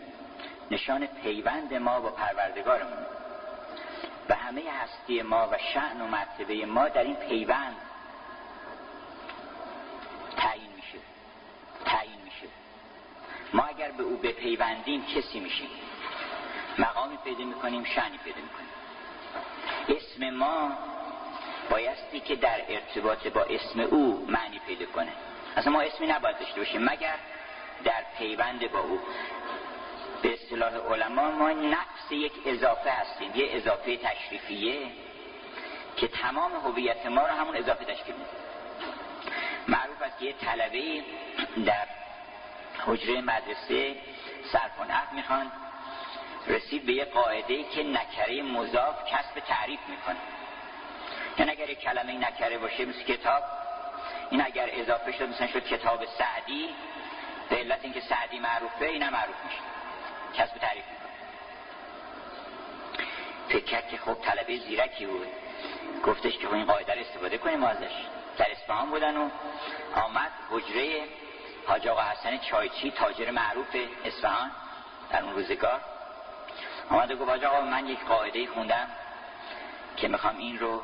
نشان پیوند ما با پروردگارمون و همه هستی ما و شعن و مرتبه ما در این پیوند تعیین میشه تعیین میشه ما اگر به او بپیوندیم کسی میشیم. مقامی پیدا می‌کنیم شعنی پیدا می‌کنیم. اسم ما بایستی که در ارتباط با اسم او معنی پیدا کنه. اصلا ما اسمی نباید داشته باشیم. مگر در پیوند با او. به اصطلاح علما ما نفس یک اضافه هستیم. یه اضافه تشریفیه که تمام هویت ما رو همون اضافه تشکیل میده. معروف است که یه طلبه در حجره مدرسه نحو می‌خوان. رسید به یه قاعده که نکره مضاف کسب تعریف می‌کنه. یعنی اگر یک کلمه نکره باشه مثل کتاب این اگر اضافه شد مثلا شد کتاب سعدی به علت اینکه سعدی معروفه اینا معروف میشه. کسب تعریف می‌کنه. فکر که خب طلبه زیرکی بود. گفتش که خب این قاعده رو استفاده کنیم ازش. در اصفهان بودن و آمد حجره حاج آقا حسن چایچی تاجر معروف اصفهان در اون روزگار. آمد و گفت حاج آقا من یک قاعده خوندم که می‌خوام این رو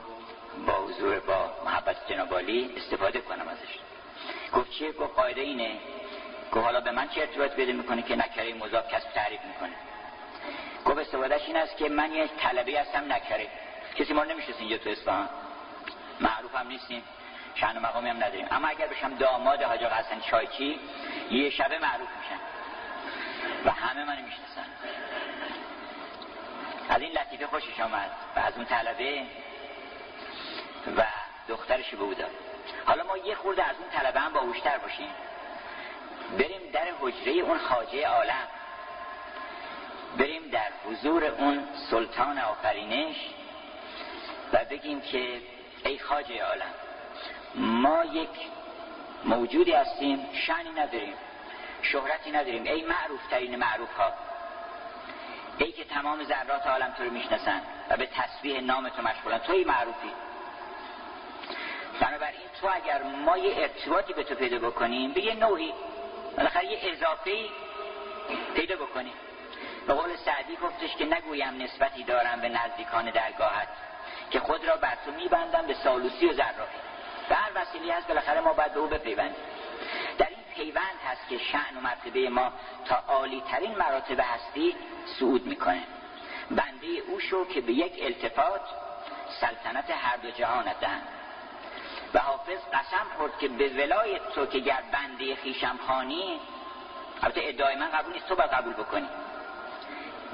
با حضور با محبت جنابالی استفاده کنم ازش. گفت چیه؟ گفت قاعده اینه. گفت حالا به من چه ارتباط بده می‌کنه که نکره مضاف کسب تعریف می‌کنه؟ گفت استفادهش این است که من یک طلبه هستم نکره. کسی ما نمی‌شناسه اینجا تو اصفهان. معروف هم نیستیم. شأن و مقامی هم نداریم. اما اگر بشم داماد حاج حسن چایچی یه شبه معروف میشن. و همه من می‌شناسن. از این لطیفه خوشش آمد. و از اون طلبه و دخترش به حالا ما یه خورده از اون طلبه هم باهوشتر باشیم. بریم در حجره اون خاجه عالم. بریم در حضور اون سلطان آفرینش و بگیم که ای خاجه عالم ما یک موجودی هستیم شنی نداریم شهرتی نداریم. ای معروف ترین معروف ها ای که تمام ذرات عالم تو رو می‌شناسن و به تصویح نام تو مشغولن. توی معروفی. بنابراین تو اگر ما یه ارتباطی به تو پیدا بکنیم به یه نوعی بالاخره یه اضافه پیدا بکنیم. به قول سعدی گفتش که نگویم نسبتی دارم به نزدیکان درگاهت که خود را بر تو میبندم به سالوسی و ذراحی به هر وسیلی هست بالاخره ما باید به او بپیوندیم. در این پیوند هست که شعن و مرتبه ما تا عالی ترین مراتب هستی صعود می‌کنه. بنده او شو که به یک التفات سلطنت هر دو جهانت دهند. و حافظ قسم خورد که به ولایت تو که گر بنده خیشم خانی البته ادعای من قبول نیست تو باید قبول بکنی.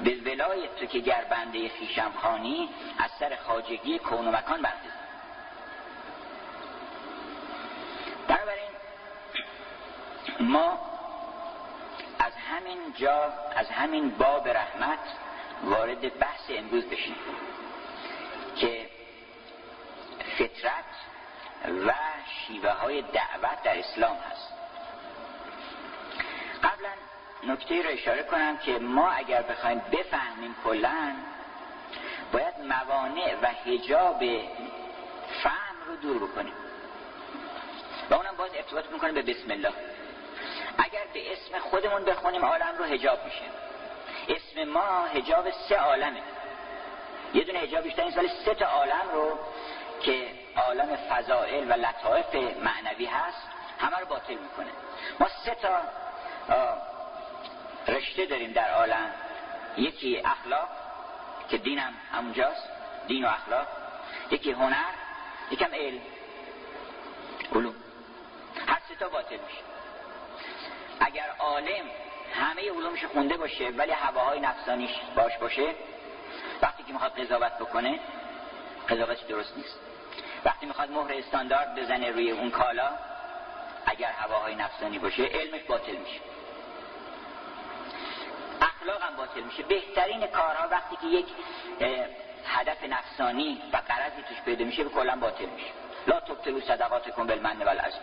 به ولایت تو که گر بنده خیشم خانی از سر خاجگی کون و مکان برخیز بنابراین ما از همین جا از همین باب رحمت وارد بحث امروز بشیم که فطرت و شیوه های دعوت در اسلام هست. قبلا نکته رو اشاره کنم که ما اگر بخوایم بفهمیم کلا باید موانع و هجاب فهم رو دور بکنیم. و اونم باز ارتباط می‌کنه به بسم الله. اگر به اسم خودمون بخونیم عالم رو هجاب میشه. اسم ما هجاب سه عالمه. یه دونه هجاب بیشتر این سال سه تا عالم رو که عالم فضائل و لطائف معنوی هست همه رو باطل می‌کنه. ما سه تا رشته داریم در عالم. یکی اخلاق که دینم همونجاست دین و اخلاق. یکی هنر یکم علم. علوم. هر سه تا باطل میشه. اگر عالم همه علومش خونده باشه ولی هواهای نفسانیش باش باشه وقتی که می‌خواد قضاوت بکنه قضاوتش درست نیست. وقتی می‌خواد مهر استاندارد بزنه روی اون کالا اگر هواهای نفسانی باشه علمش باطل میشه. اخلاق هم باطل میشه. بهترین کارها وقتی که یک هدف نفسانی و قرضی توش پیدا میشه به کلا باطل میشه. لا تبتلو صدقات کن بالمن والعزم.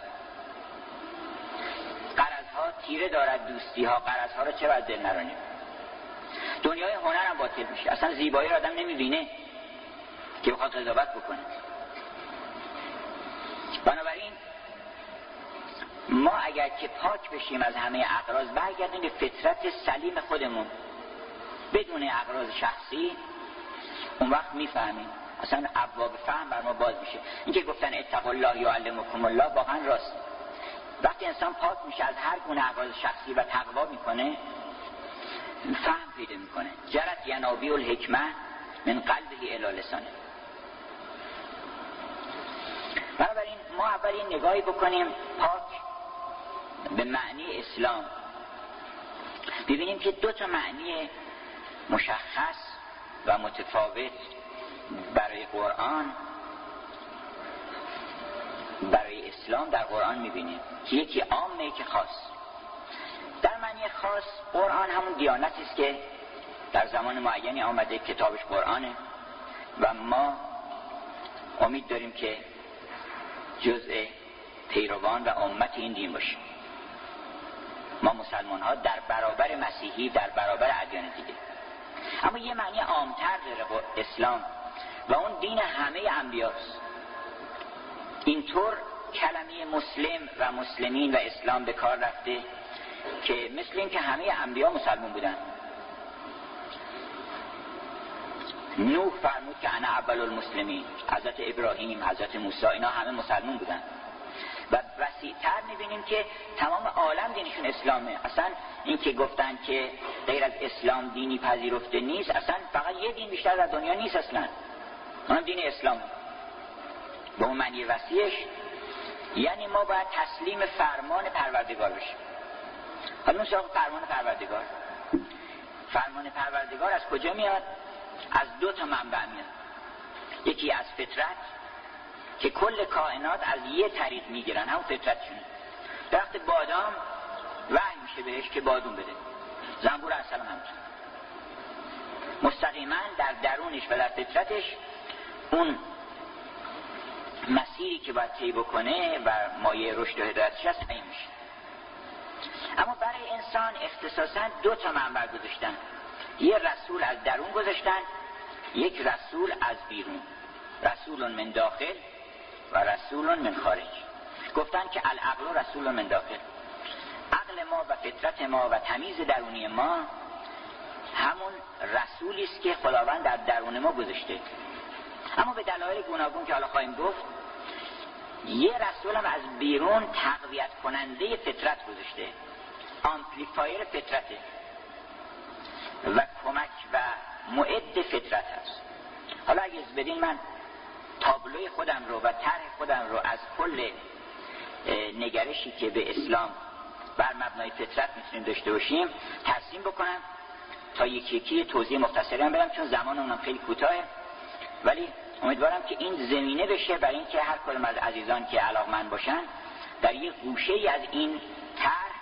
تیره دارد دوستی ها قرض ها رو چه باید دل نرانیم؟ دنیای هنر هم باطل میشه. اصلا زیبایی رو آدم نمی‌بینه که بخواد قضاوت بکنه. بنابراین ما اگر که پاک بشیم از همه اقراض برگردیم به فطرت سلیم خودمون. بدون اقراض شخصی اون وقت می‌فهمیم. اصلا ابواب فهم بر ما باز میشه. اینکه گفتن اتقوا الله یعلمکم الله واقعا راست. وقتی انسان پاک میشه از هر گونه اقراض شخصی و تقوا می‌کنه فهم پیدا می‌کنه. جرت ینابی الحکمه من قلبه الی لسانه. بنابراین ما اول نگاهی بکنیم پاک به معنی اسلام. ببینیم که دو تا معنی مشخص و متفاوت برای قرآن برای اسلام در قرآن می‌بینیم. که یکی عامه که خاص. در معنی خاص قرآن همون دیانتی است که در زمان معینی آمده کتابش قرآنه و ما امید داریم که جزء پیروان و امت این دین باشیم ما مسلمان ها در برابر مسیحی در برابر ادیان دیگه. اما یه معنی عامتر داره اسلام و اون دین همه انبیاست. اینطور کلمه مسلم و مسلمین و اسلام به کار رفته که مثل این که همه انبیا مسلمون بودن. نوح فرمود که انا اول المسلمین. حضرت ابراهیم حضرت موسی اینا همه مسلمون بودن. و وسیعتر می‌بینیم که تمام عالم دینشون اسلامه. اصلا این که گفتن که غیر از اسلام دینی پذیرفته نیست اصلا فقط یه دین بیشتر در دنیا نیست اصلا. اونم دین اسلام. به اون معنی وسیعش یعنی ما باید تسلیم فرمان پروردگار بشیم. حالا سراغ فرمان پروردگار. فرمان پروردگار از کجا میاد؟ از دو تا منبع میاد. یکی از فطرت که کل کائنات از یه طریق می‌گیرن همون فطرتشونه درخت بادام وحی میشه بهش که بادون بده. زنبور اصلا همچون مستقیما در درونش و در فطرتش اون مسیری که باید طی بکنه و مایه رشد و هدایتش هست این میشه. اما برای انسان اختصاصا دو تا منبع گذاشتن. یه رسول از درون گذاشتن یک رسول از بیرون. رسول من داخل و رسول من خارج. گفتن که العقل رسول من داخل. عقل ما و فطرت ما و تمیز درونی ما همون رسولی است که خداوند در درون ما گذاشته. اما به دلایل گوناگون که حالا خواهیم گفت یه رسول هم از بیرون تقویت کننده فطرت گذاشته. آمپلیفایر فطرته. و کمک و معد فطرت هست. حالا اگه بدین من تابلوی خودم رو و طرح خودم رو از کل نگرشی که به اسلام بر مبنای فطرت می‌تونیم داشته باشیم ترسیم بکنم تا یکی یکی توضیح مختصری هم برم چون زمان اونم خیلی کوتاهه. ولی امیدوارم که این زمینه بشه برای اینکه هر کدوم از عزیزان که علاقمند باشن در یک گوشه ای از این طرح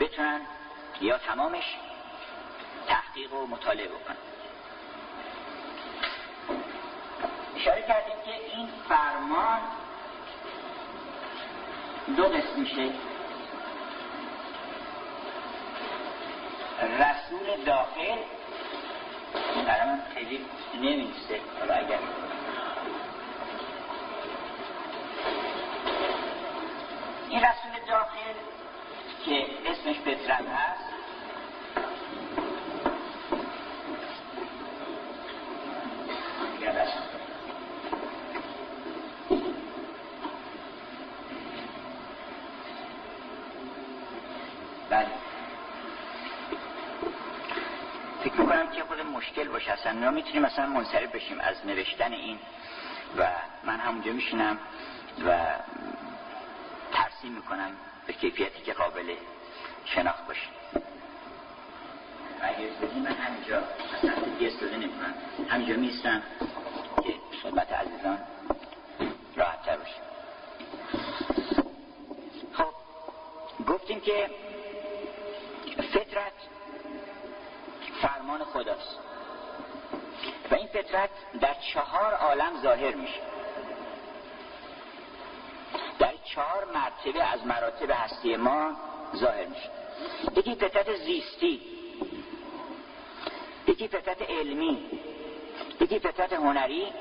بتونن یا تمامش تحقیق و مطالعه بکنن. اشاره کردیم که این فرمان دو قسم میشه. رسول داخل. برای خیلی نمیسته حالا اگر این رسول داخل که اسمش پترت هست بله فکر می‌کنم که خود مشکل ما می‌تونیم مثلا منصرف بشیم از نوشتن این و من همونجا میشینم و ترسیم می‌کنم به کیفیتی که قابل شناخت باشه. اگه استدی من همینجا اصلا دیگه استدی نمی‌کنم. همینجا میستم که خدمت عزیزان راحت تر باشه. خب گفتیم که فطرت فرمان خداست. فطرت در چهار عالم ظاهر میشه. در چهار مرتبه از مراتب هستی ما ظاهر میشه. یکی فطرت زیستی یکی فطرت علمی یکی فطرت هنری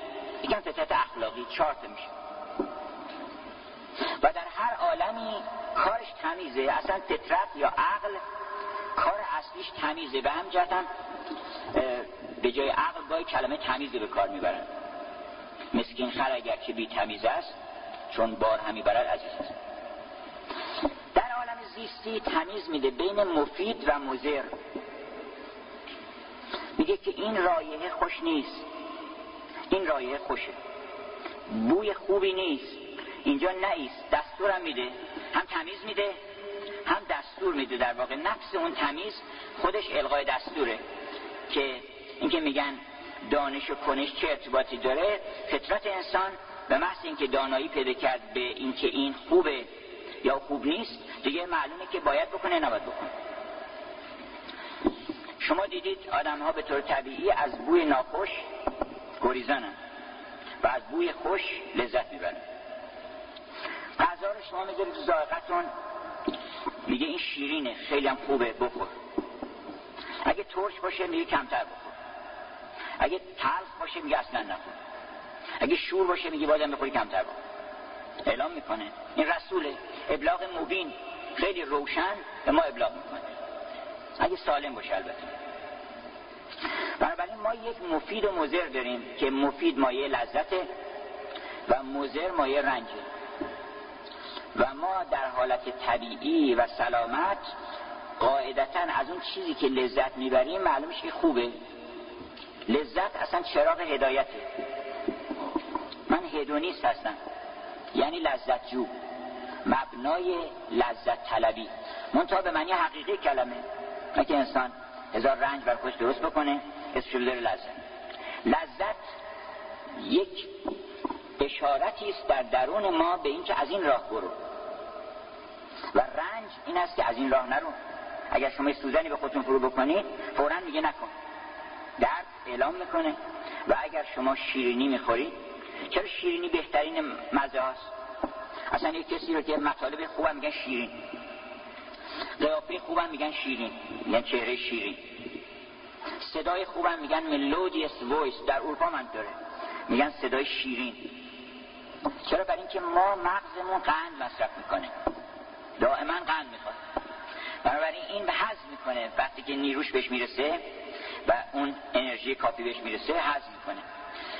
یکی فطرت اخلاقی چهار میشه. و در هر عالمی کارش تمیزه اصلا فطرت یا عقل کار اصلیش تمیزه. به هم جهتن به جای عقل باید کلمه تمیزه به کار می‌برن. مسکین خر اگر که بی تمیز است چون بار همی برد عزیز. است در عالم زیستی تمیز میده بین مفید و مزر میگه که این رایحه خوش نیست. این رایحه خوشه. بوی خوبی نیست. اینجا نیست دستورم میده. هم تمیز میده هم دستور میده. در واقع نفس اون تمیز خودش القای دستوره که اینکه میگن دانش و کنش چه ارتباطی داره فطرت انسان به محض اینکه دانایی پیدا کرد به اینکه این خوبه یا خوب نیست دیگه معلومه که باید بکنه نباید بکنه. شما دیدید آدم ها به طور طبیعی از بوی ناخوش گریزانن و از بوی خوش لذت می‌برن. غذا رو شما می‌ذارید تو ذائقتون میگه این شیرینه خیلی هم خوبه بخور. اگه ترش باشه میگه کمتر بخور. اگه تلخ باشه میگه اصلا نخور اگه شور باشه میگه بازم بخوری کمتر بخور اعلام می‌کنه. این رسوله. ابلاغ مبین. خیلی روشن به ما ابلاغ می‌کنه. اگه سالم باشه البته. بنابراین ما یک مفید و مزر داریم که مفید مایه لذته و مزر مایه رنجه. و ما در حالت طبیعی و سلامت قاعدتا از اون چیزی که لذت می‌بریم معلومش که خوبه. لذت اصلا چراغ هدایته. من هدونیست هستم. یعنی لذت جو مبنای لذت طلبی. منتها به معنی حقیقی کلمه. که انسان هزار رنج بر خوش درست بکنه اسمشو داره لذت. لذت یک اشارتی است در درون ما به اینکه از این راه برو. و رنج این است که از این راه نرو. اگر شما سوزنی به خودتون فرو بکنید فورا میگه نکن. درد اعلام می‌کنه. و اگر شما شیرینی می‌خورید چرا شیرینی بهترین مزه هاست؟ اصلا یک کسی رو که مطالب خوبم میگن شیرین. قیافه خوبم میگن شیرین. میگن چهره شیرین. صدای خوبم میگن melodious voice در اروپا من داره. میگن صدای شیرین. چرا؟ برای اینکه ما مغزمون قند مصرف می‌کنه. دائما قند می‌خواد. بنابراین این یه حظ می‌کنه. وقتی که نیروش بهش می‌رسه و اون انرژی کافی بهش می‌رسه حظ می‌کنه.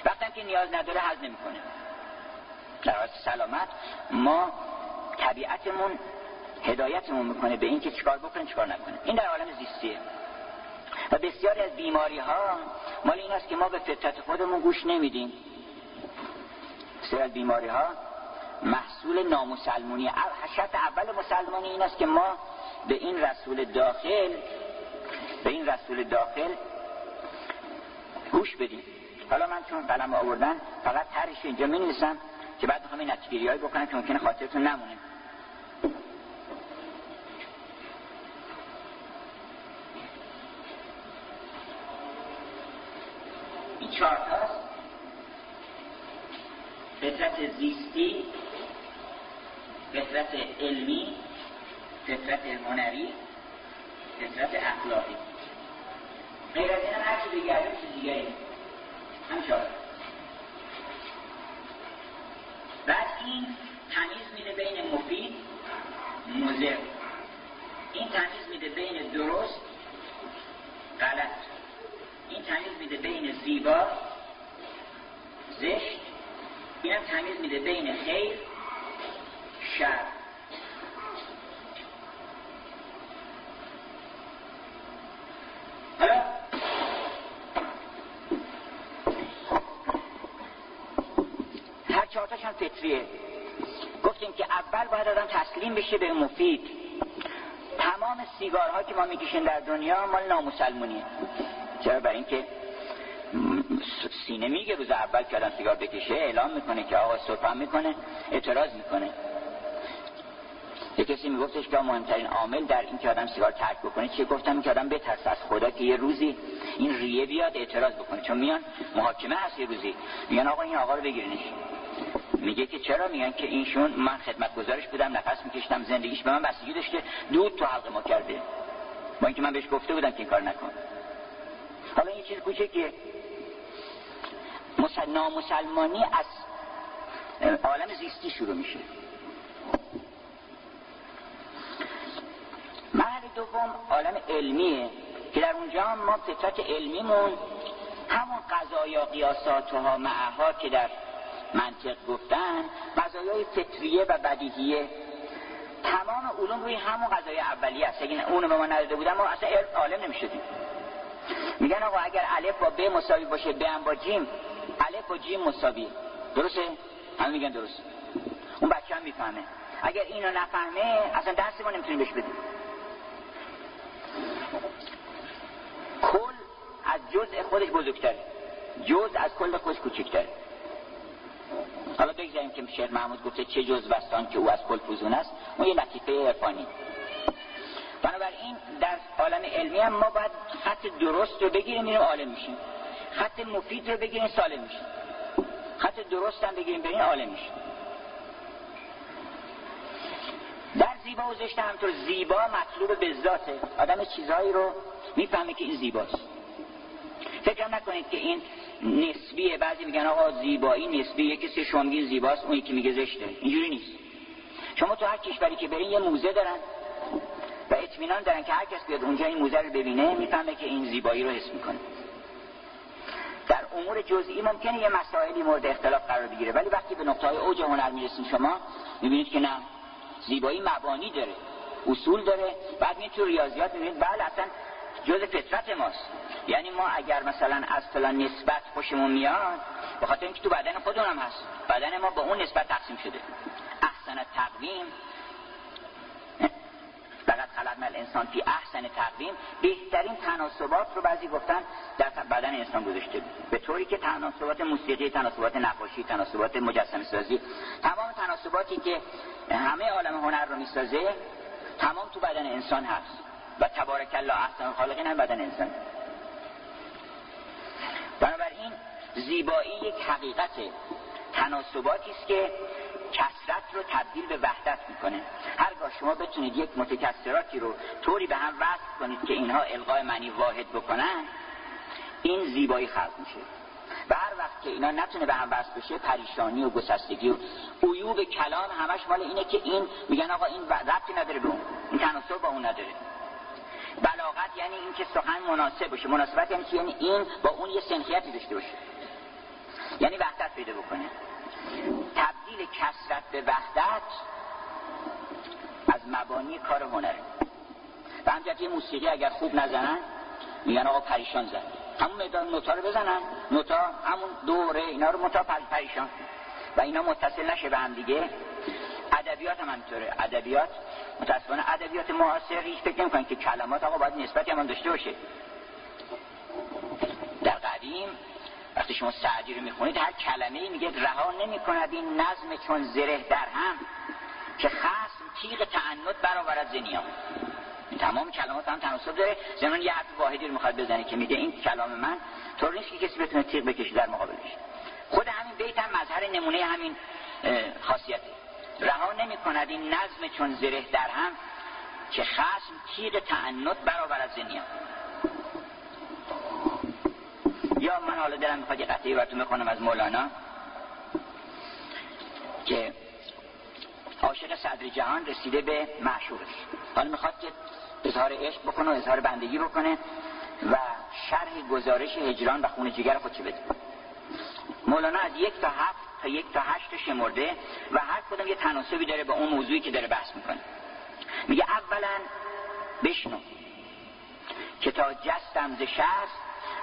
وقتی که نیاز نداره حض نمی‌کنه. در سلامت ما طبیعتمون هدایتمون می‌کنه به اینکه چیکار بکنه چیکار نکنه. این در عالم زیستیه. و بسیاری از بیماری ها مال این است که ما به فطرت خودمون گوش نمیدیم. بسیاری از بیماری ها محصول نامسلمونی حشت اول مسلمانی این است که ما به این رسول داخل به این رسول داخل گوش بدیم. حالا من چون قلم آوردن فقط ترش اینجا می نویسم که بعد می‌خوام این نتیگیری هایی بکنم که ممکنه خاطرتون نمونه. چهار فطرت زیستی فطرت علمی فطرت هنری فطرت اخلاقی. غیر از این هم هرچی بگردیم چیز دیگری بعد این تمیز میده بین مفید مزر این تمیز میده بین درست غلط. این تمیز میده بین زیبا زشت. این هم تمیز میده بین خیر شر هر چهارتاش هم فطریه گفتیم که اول باید آدم تسلیم بشه به مفید. تمام سیگارها که ما می‌کشیم در دنیا مال نامسلمونیه. چرا؟ برای اینکه سینه میگه روز اول که آدم سیگار بکشه اعلام می‌کنه که آقا صبح می‌کنه اعتراض می‌کنه. یه کسی میگفتش که مهمترین عامل در این که آدم سیگار ترک بکنه چیه؟ گفتم که آدم بترس از خدا که یه روزی این ریه بیاد اعتراض بکنه. چون میان محاکمه هست یه روزی. میگن آقا این آقا رو بگیرنش. میگه که چرا میگن که اینشون من خدمت گزارش بودم نفس میکشتم زندگیش به من بستگی داشته دود تو حلق ما کرده. با اینکه من بهش گفته بودم که این کار نکن. حالا این چیز کوچکیه نامسلمانی از عالم زیستی شروع میشه. مرحله دوم عالم علمیه که در اونجا ما فطرت علمیمون همون قضایا قیاسات ها معها که در منطق گفتن قضایای فطریه و بدیهیه. تمام علوم روی همون قضای اولیه است. اگه اونو به ما نداده بودن ما اصلا عالم نمی‌شدیم. میگن آقا اگر الف با ب مساوی باشه ب هم با جیم الف با جیم مساوی درسته؟ همه میگن درست اون بچه هم می‌فهمه. اگر اینو نفهمه اصلا دست ما نمی‌تونیم بهش بدیم. کل از جزء خودش بزرگتره. جز از کل خودش کوچکتره. حالا بگذاریم که شیخ محمود گفته چه جز بستان که او از کل فوزون است. اون یه لطیفه عرفانی. بنابراین در عالم علمی هم ما باید خط درست رو بگیریم میریم عالم میشیم. خط مفید رو بگیریم سالم میشیم. خط درست هم بگیریم بریم عالم میشیم. در زیبا و زشت همطور زیبا مطلوب به ذاته. آدم چیزهایی رو می‌فهمه که این زیباست. فکر نکنید که این نسبیه. بعضی میگن آقا زیبایی نسبی یکی کسی شما زیباست اون که میگه زشته. اینجوری نیست. شما تو هر کشوری که برین یه موزه دارن و اطمینان دارن که هر کس بیاد اونجا این موزه رو ببینه می‌فهمه که این زیبایی رو حس می‌کنه. در امور جزئی ممکنه یه مسائلی مورد اختلاف قرار بگیره ولی وقتی به نقطه های اوج هنر می‌رسین شما می‌بینید که نه. زیبایی مبانی داره اصول داره. بعد میاد تو ریاضیات می‌بینید بله اصلا جز فطرت ماست. یعنی ما اگر مثلا از فلان نسبت خوشمون میاد به خاطر اینکه تو بدن خودمون هم هست. بدن ما با اون نسبت تقسیم شده. احسن تقویم. فقط خلقنا الانسان فی احسن تقویم. بهترین تناسبات رو بعضی گفتن در بدن انسان گذاشته. به طوری که تناسبات موسیقی تناسبات نقاشی تناسبات مجسمه سازی تمام تناسباتی که همه عالم هنر رو می‌سازه تمام تو بدن انسان هست. و تبارک الله احسن خالقین هم بدن انسان. بنابراین زیبایی یک حقیقت تناسباتی است که کسرت رو تبدیل به وحدت می‌کنه. هرگاه شما بتونید یک متکسراتی رو طوری به هم وصل کنید که اینها القای معنی واحد بکنن این زیبایی خلق میشه. و هر وقت که اینا نتونه به هم وصل بشه پریشانی و گسستگی و عیوب کلام همش مال اینه که این میگن آقا این ربطی نداره به اون این تناسب با اون نداره. بلاغت یعنی این که سخن مناسب باشه. مناسبت یعنی یعنی این با اون یه سنخیتی داشته باشه. یعنی وحدت پیدا بکنه. تبدیل کسرت به وحدت از مبانی کار هنره. و همجرد یه موسیقی اگر خوب نزنن میگن آقا پریشان زن. همون مدان نوتا رو بزنن. نوتا همون دوره اینا رو متا پریشان. و اینا متصل نشه به هم دیگه. ادبیات هم همینطوره. ادبیات متاسفانه ادبیات معاصر هیچ فکر نمی‌کنن که کلمات آقا باید نسبتی هم داشته باشه. در قدیم وقتی شما سعدی رو می‌خونید هر کلمه ای میگه رها نمی کند این نظم چون زره در هم که خصم تیغ تعنت برآورد زنیام تمام کلمات هم تناسب داره. زمان یه حرف واحدی رو می‌خواد بزنه که میگه این کلام من طور نیست که کسی بتونه تیغ بکشه در مقابلش. خود همین بیت هم مظهر نمونه همین خاصیته. رها نمی کند این نظم چون زره در هم که خصم تیغ تعنت برآورد زنیام یا من حالا دلم می‌خواد یه قطعی براتون بخونم از مولانا که عاشق صدر جهان رسیده به معشوقش حالا می‌خواد که اظهار عشق بکنه و اظهار بندگی بکنه و شرح گزارش هجران و خون جگر خودش بده. مولانا از یک تا هفت تا یک تا هشت شمرده و هر کدوم یه تناسبی داره به اون موضوعی که داره بحث می‌کنه. میگه اولا بشنو که تا جستم ز شست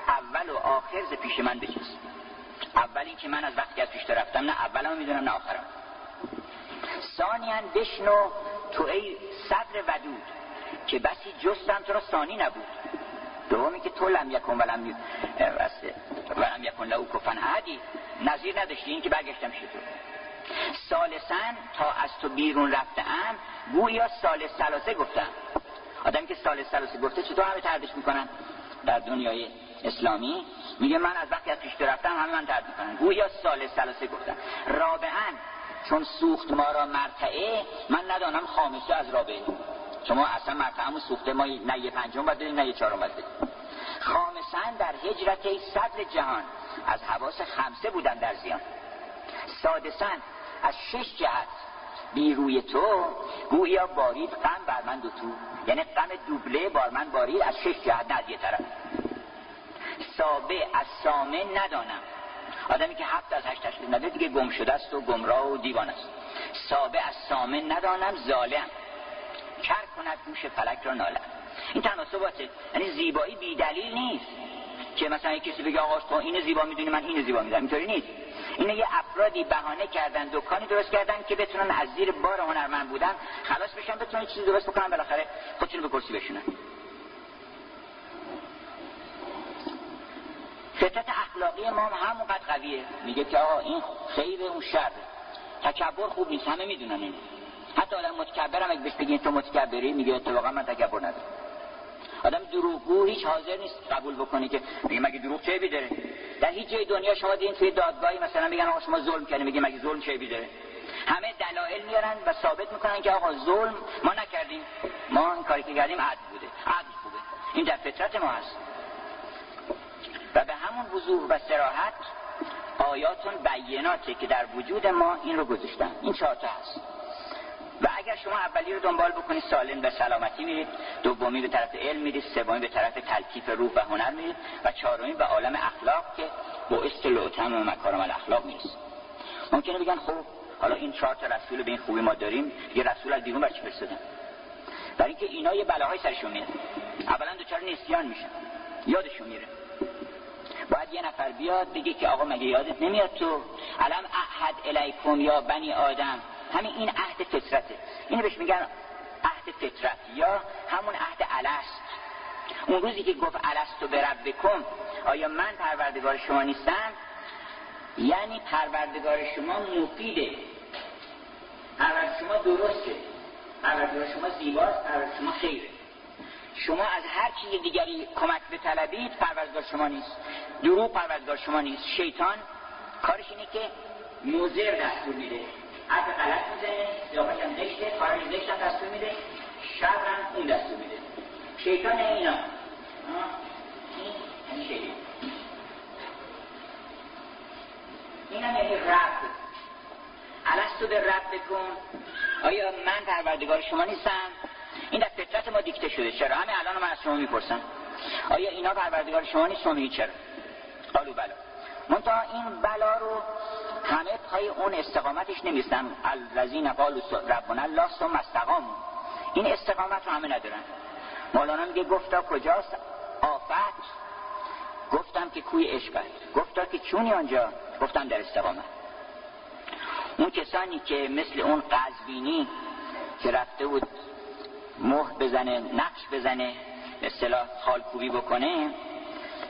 اول و آخر ز پیش من بجز اول این که من از وقتی از پیش رفتم نه اولم می‌دونم نه آخرم. ثانیا بشنو تو ای صدر ودود که بسی جستم تو را ثانی نبود. دومی که تو لم یکن ولم ولم یکن لو کفن احدی. نظیر نداشتی این که برگشتم تو سالسن تا از تو بیرون رفتم گویا سال سلاسه گفتم. آدمی که سال سلاسه گفته چطور همه تردش می‌کنن؟ در دنیای اسلامی میگه من از وقتی از پیش رفتم همه من ترد می‌کنن. گویا سال سلاسه گفتم. رابعا چون سوخت ما را مرتعه من ندانم خامسه از رابعه. شما اصلا مرتعه سوخته ما نه یه پنجم باید نه یه چهارم باید خامسن در هجرت صدر جهان. از حواس خمسه بودن در زیان. سادسن از شش جهت. بی روی تو گویا بارید غم بر من دو تو. یعنی غم دوبله بار من بارید از شش جهت نه یه طرف. سابه از سامه ندانم. آدمی که هفت از هشت تشکیل نده دیگه گم شده است و گمراه و دیوان است. سابه از سامه ندانم ظالم. کر کند گوش فلک را نالم. این تناسباته یعنی زیبایی بی دلیل نیست. که مثلا کسی بگه آقا تو این زیبا می‌دونی من این زیبا می‌دونم. اینطوری نیست. اینه یه افرادی بهانه کردن دکانی درست کردن که بتونن از زیر بار هنرمند بودن خلاص بشن بتونن چیزی درست بکنن بالاخره خودشون به کرسی بشونن. فطرت اخلاقی ما هم همونقدر قویه. میگه که آقا این خیر اون شر تکبر خوب نیست همه می‌دونن اینه حتی آدم متکبر هم اگه بهش بگین تو متکبری میگه اتفاقا من تکبر ندارم. آدم دروغگو هیچ حاضر نیست قبول بکنه که میگه مگه دروغ چه بیداره در هیچ جای دنیا شما دیدین توی دادگاهی مثلا میگن آقا شما ظلم کردین میگه مگه ظلم چه بیداره همه دلایل میارن و ثابت می‌کنن که آقا ظلم ما نکردیم. ما این کاری که کردیم عدل بوده عدل خوبه. این در فطرت ما هست. و به همون وضوح و سراحت آیاتون بیناته که در وجود ما این رو گذاشتن. این چهارتا هست. و اگر شما اولی رو دنبال بکنید سالم به سلامتی میرید دومی به طرف علم میرید سومی به طرف تلکیف روح و هنر میرید و چهارمی به عالم اخلاق که با استلوتم و مکارم الاخلاق میرید ممکنه بگن خب حالا این چهار تا رسول به این خوبی ما داریم. یه رسول از بیرون برچی فرستادن برای اینکه اینا یه بلاهای سرشون میاد اولا دوچار نسیان میشن. یادشون میره. باید یه نفر بیاد بگه که آقا مگه یادت نمیاد تو؟ علم احد الیکم یا بنی آدم؟ همین این عهد فطرته. اینو بهش میگن عهد فطرت یا همون عهد الست. اون روزی که گفت الست و برب بکن آیا من پروردگار شما نیستم؟ یعنی پروردگار شما مفیده. پروردگار شما درسته. پروردگار شما زیباست پروردگار شما خیره. شما از هر چیز دیگری کمک به طلبید پروردگار شما نیست. دروغ پروردگار شما نیست. شیطان کارش اینه که موزر دستور میده. حرف غلط می‌زنه سیاقش هم زشته کارش زشت هم دستور میده شر هم اون دستور میده. شیطان اینا. این شیطان. این هم یعنی رب. الستو به رب بکن. آیا من پروردگار شما نیستم؟ این در فطرت ما دیکته شده. چرا؟ همه الان من از شما می‌پرسم. آیا اینا پروردگار شما نیست؟ شما چرا؟ قالو بلا. منتها این بلا رو همه پای اون استقامتش نمیستن. الذین قالوا ربنا الله ثم استقاموا. این استقامت رو همه ندارن. مولانا میگه گفتا کجاست؟ آفت. گفتم که کوی عشق گفتا که چونی آنجا؟ گفتم در استقامت. اون کسانی که مثل اون قذبینی که رفته بود مهر بزنه نقش بزنه اصطلاح خالکوبی بکنه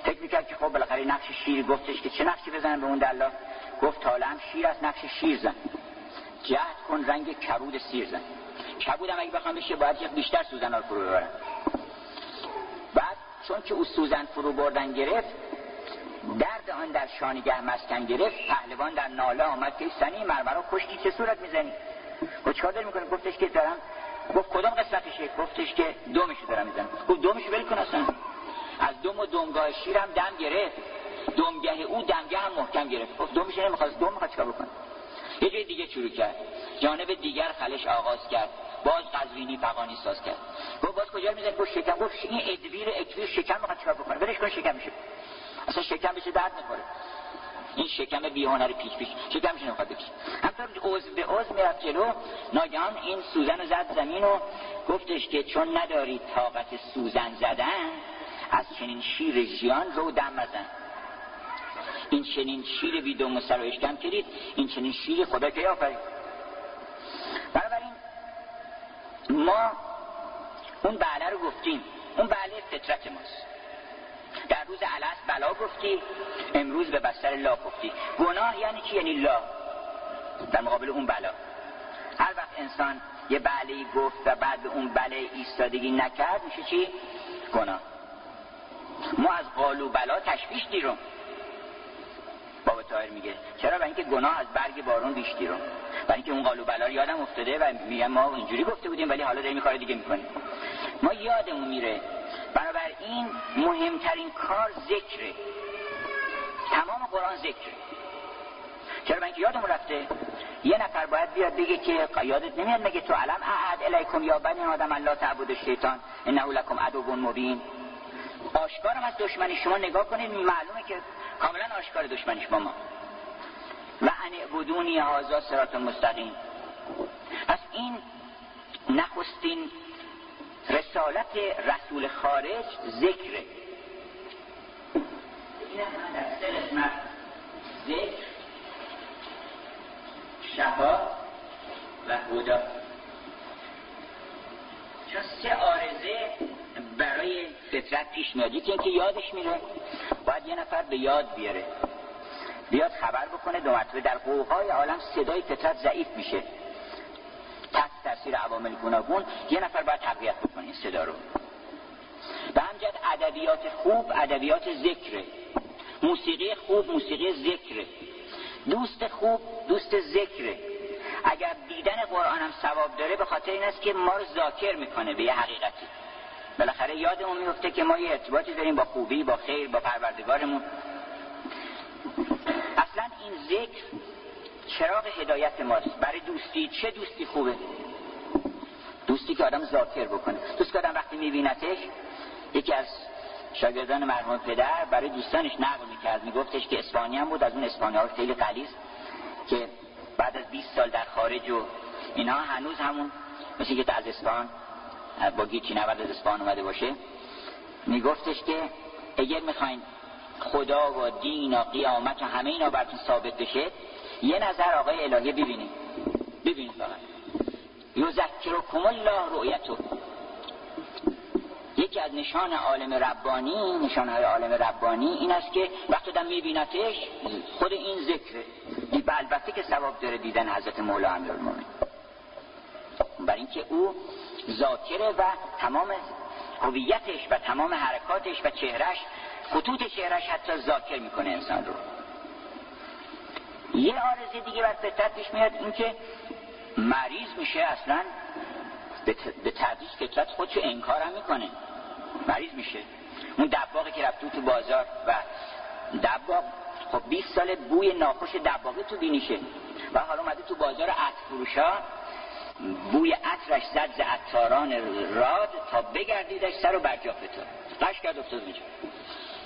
فکر می‌کرد که خب بالاخره نقش شیر گفتش که چه نقشی بزنه به اون دلا گفت حالا هم شیر از نقش شیر زن. جهد کن رنگ کبود سیر زن. کبود هم اگه بخوام بشه باید یک بیشتر سوزن رو فرو ببرن بعد چون که او سوزن فرو بردن گرفت درد آن در شانگه مسکن گرفت پهلوان در ناله آمد که سنی مرمرا کشتی چه صورت می‌زنی؟ و چکار داری می‌کنه گفتش که دارم گفت کدام قسمتشه؟ گفتش که دومشو دارم می‌زنم. گفت دومشو ول کن اصلا. از دوم و دمگاه شیرم دم گرفت. دمگه او دمگه هم محکم گرفت. گفت دومش نمی‌خواست دوم می‌خواد چیکار بکنه؟ یه جای دیگه شروع کرد. جانب دیگر خلش آغاز کرد. باز قزوینی فقانی ساز کرد. گفت باز کجا می‌زنه گفت شکم. گفت این ادویر اکویر شکم می‌خواد چیکار بکنه؟ برش کن شکم میشه. اصلا شکم بشه درد می‌خوره این شکم بیهنر پیچ پیچ. شکمش نمی‌خواد بکشه. همطور عضو به عضو می‌رفت جلو. ناگهان این سوزن زد زمین و گفتش که چون نداری طاقت سوزن زدن از چنین شیر ژیان رو دم مزن. این چنین شیر بی دوم سر و اشکم کرید این چنین شیر خدا که آفرید. بنابراین ما اون بله رو گفتیم. اون بله فطرت ماست. در روز علس بلا گفتی امروز به بستر لا گفتی. گناه یعنی چی؟ یعنی لا. در مقابل اون بلا. هر وقت انسان یه بله گفت و بعد به اون بله ایستادگی نکرد میشه چی؟ گناه. ما از قالو بلا تشویش دیرم. بابا تایر میگه. چرا؟ برای اینکه گناه از برگ بارون بیش دیرم برای اینکه اون قالو بلا یادم افتاده و میگم ما اینجوری گفته بودیم ولی حالا داریم کار دیگه می‌کنیم. ما یادمون میره. بنابراین مهمترین کار ذکره. تمام قرآن ذکره. چرا؟ من اینکه یادم رفته. یه نفر باید بیاد بگه که یادت نمیاد مگه تو علم اعد الیکم یا بنی آدم الله تعبد شیطان انه لکم عدو مبین. آشکارم از دشمنی. شما نگاه کنید معلومه که کاملا آشکار دشمنیش با ما. و ان اعبدونی هازا سرات مستقیم. پس این نخستین رسالت رسول خارج ذکره. این در سه قسمت ذکر شفا و هدا چون سه آرزه برای فطرت پیش میاد یکی اینکه یادش میره. باید یه نفر به یاد بیاره. بیاد خبر بکنه دو مرتبه. در قوهای عالم صدای فطرت ضعیف میشه. تحت تاثیر عوامل گوناگون یه نفر باید تقویت بکنه این صدا رو. به همجد ادبیات خوب ادبیات ذکره. موسیقی خوب موسیقی ذکره. دوست خوب دوست ذکره. اگر دیدن قرآن هم ثواب داره به خاطر این است که ما رو ذاکر می‌کنه به یه حقیقتی. بالاخره یادمون میفته که ما یه ارتباطی داریم با خوبی با خیر با پروردگارمون. اصلا این ذکر چراغ هدایت ماست. برای دوستی چه دوستی خوبه؟ دوستی که آدم ذاکر بکنه. دوست که آدم وقتی میبینتش یکی از شاگردان مرحوم پدر برای دوستانش نقل می‌کرد. میگفتش که اسپانی هم بود از اون اسپانی ها خیلی قلیز که بعد از 20 سال در خارج و اینها هنوز همون مثل که از اسپان با گیچی نورد از اسپان اومده باشه میگفتش که اگر می‌خواین خدا و دین و قیامت و همه اینا براتون ثابت بشه یه نظر آقای الهی ببینید. ببینید فقط. یذکرکم الله رؤیتو یکی از نشان عالم ربانی نشانهای عالم ربانی این است که وقتی دم میبینتش خود این ذکره. البته که ثواب داره دیدن حضرت مولا امیرالمومنین. برای اینکه او ذاکره و تمام هویتش و تمام حرکاتش و چهرش خطوط چهرش حتی ذاکر می‌کنه انسان رو. یه آرزه دیگه بر فطرت پیش میاد اینکه مریض میشه اصلا به تدریج فطرت خودشو انکار هم می‌کنه. مریض میشه. اون دباغی که رفت تو بازار و دباغ خب 20 سال بوی ناخوش دباغی تو بینیشه. و حالا اومده تو بازار عطر فروشا بوی عطرش زد ز عطاران راد تا بگردیدش سر و برجا تو. قش کرد افتاد میشه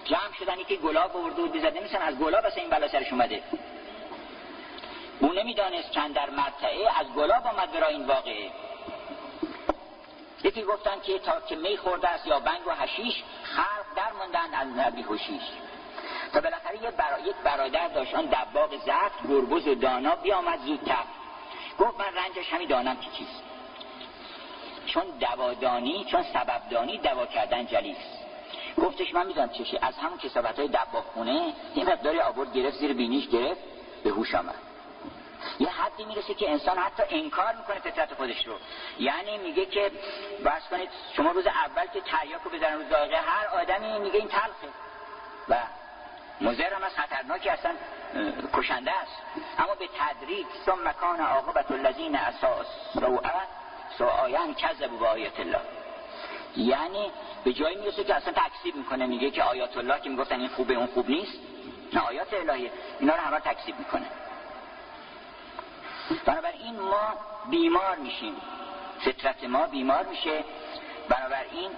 جمع شدن که گلاب آورده بود بیزد. نمیسن از گلاب اصلا این بلا سرش اومده. او نمی‌دانست چند در مرتعه از گلاب آمد برای این واقعه. یکی گفتن که تا که می خورده است یا بنگ و حشیش خلق در موندن از نبی خوشیش تا بالاخره یه برا... یک برادر داشت آن دباغ زفت گربز و دانا بیامد زودتر. گفت من رنجش همی دانم که چیست. چون دوادانی چون سببدانی دوا کردن جلیس گفتش من می‌دونم چشه از همون کسابت های دباغ خونه یه مقداری آورد گرفت زیر بینیش گرفت به هوش آمد. یه حدی می‌رسه که انسان حتی انکار می‌کنه فطرت خودش رو. یعنی میگه که بس کنید شما روز اول که تریاکو بزنن رو داغه هر آدمی میگه این تلخه. و مزر هم از خطرناکی اصلا کشنده است. اما به تدریج ثم مکان عاقبت الذین اساء سوء کذبوا بآیات الله. یعنی به جایی می‌رسه که اصلا تکذیب می‌کنه. میگه که آیات الله که می‌گفتن این خوبه اون خوب نیست. نه آیات الهیه اینا رو همه تکذیب می‌کنه. بنابراین ما بیمار میشیم. فطرت ما بیمار میشه. بنابراین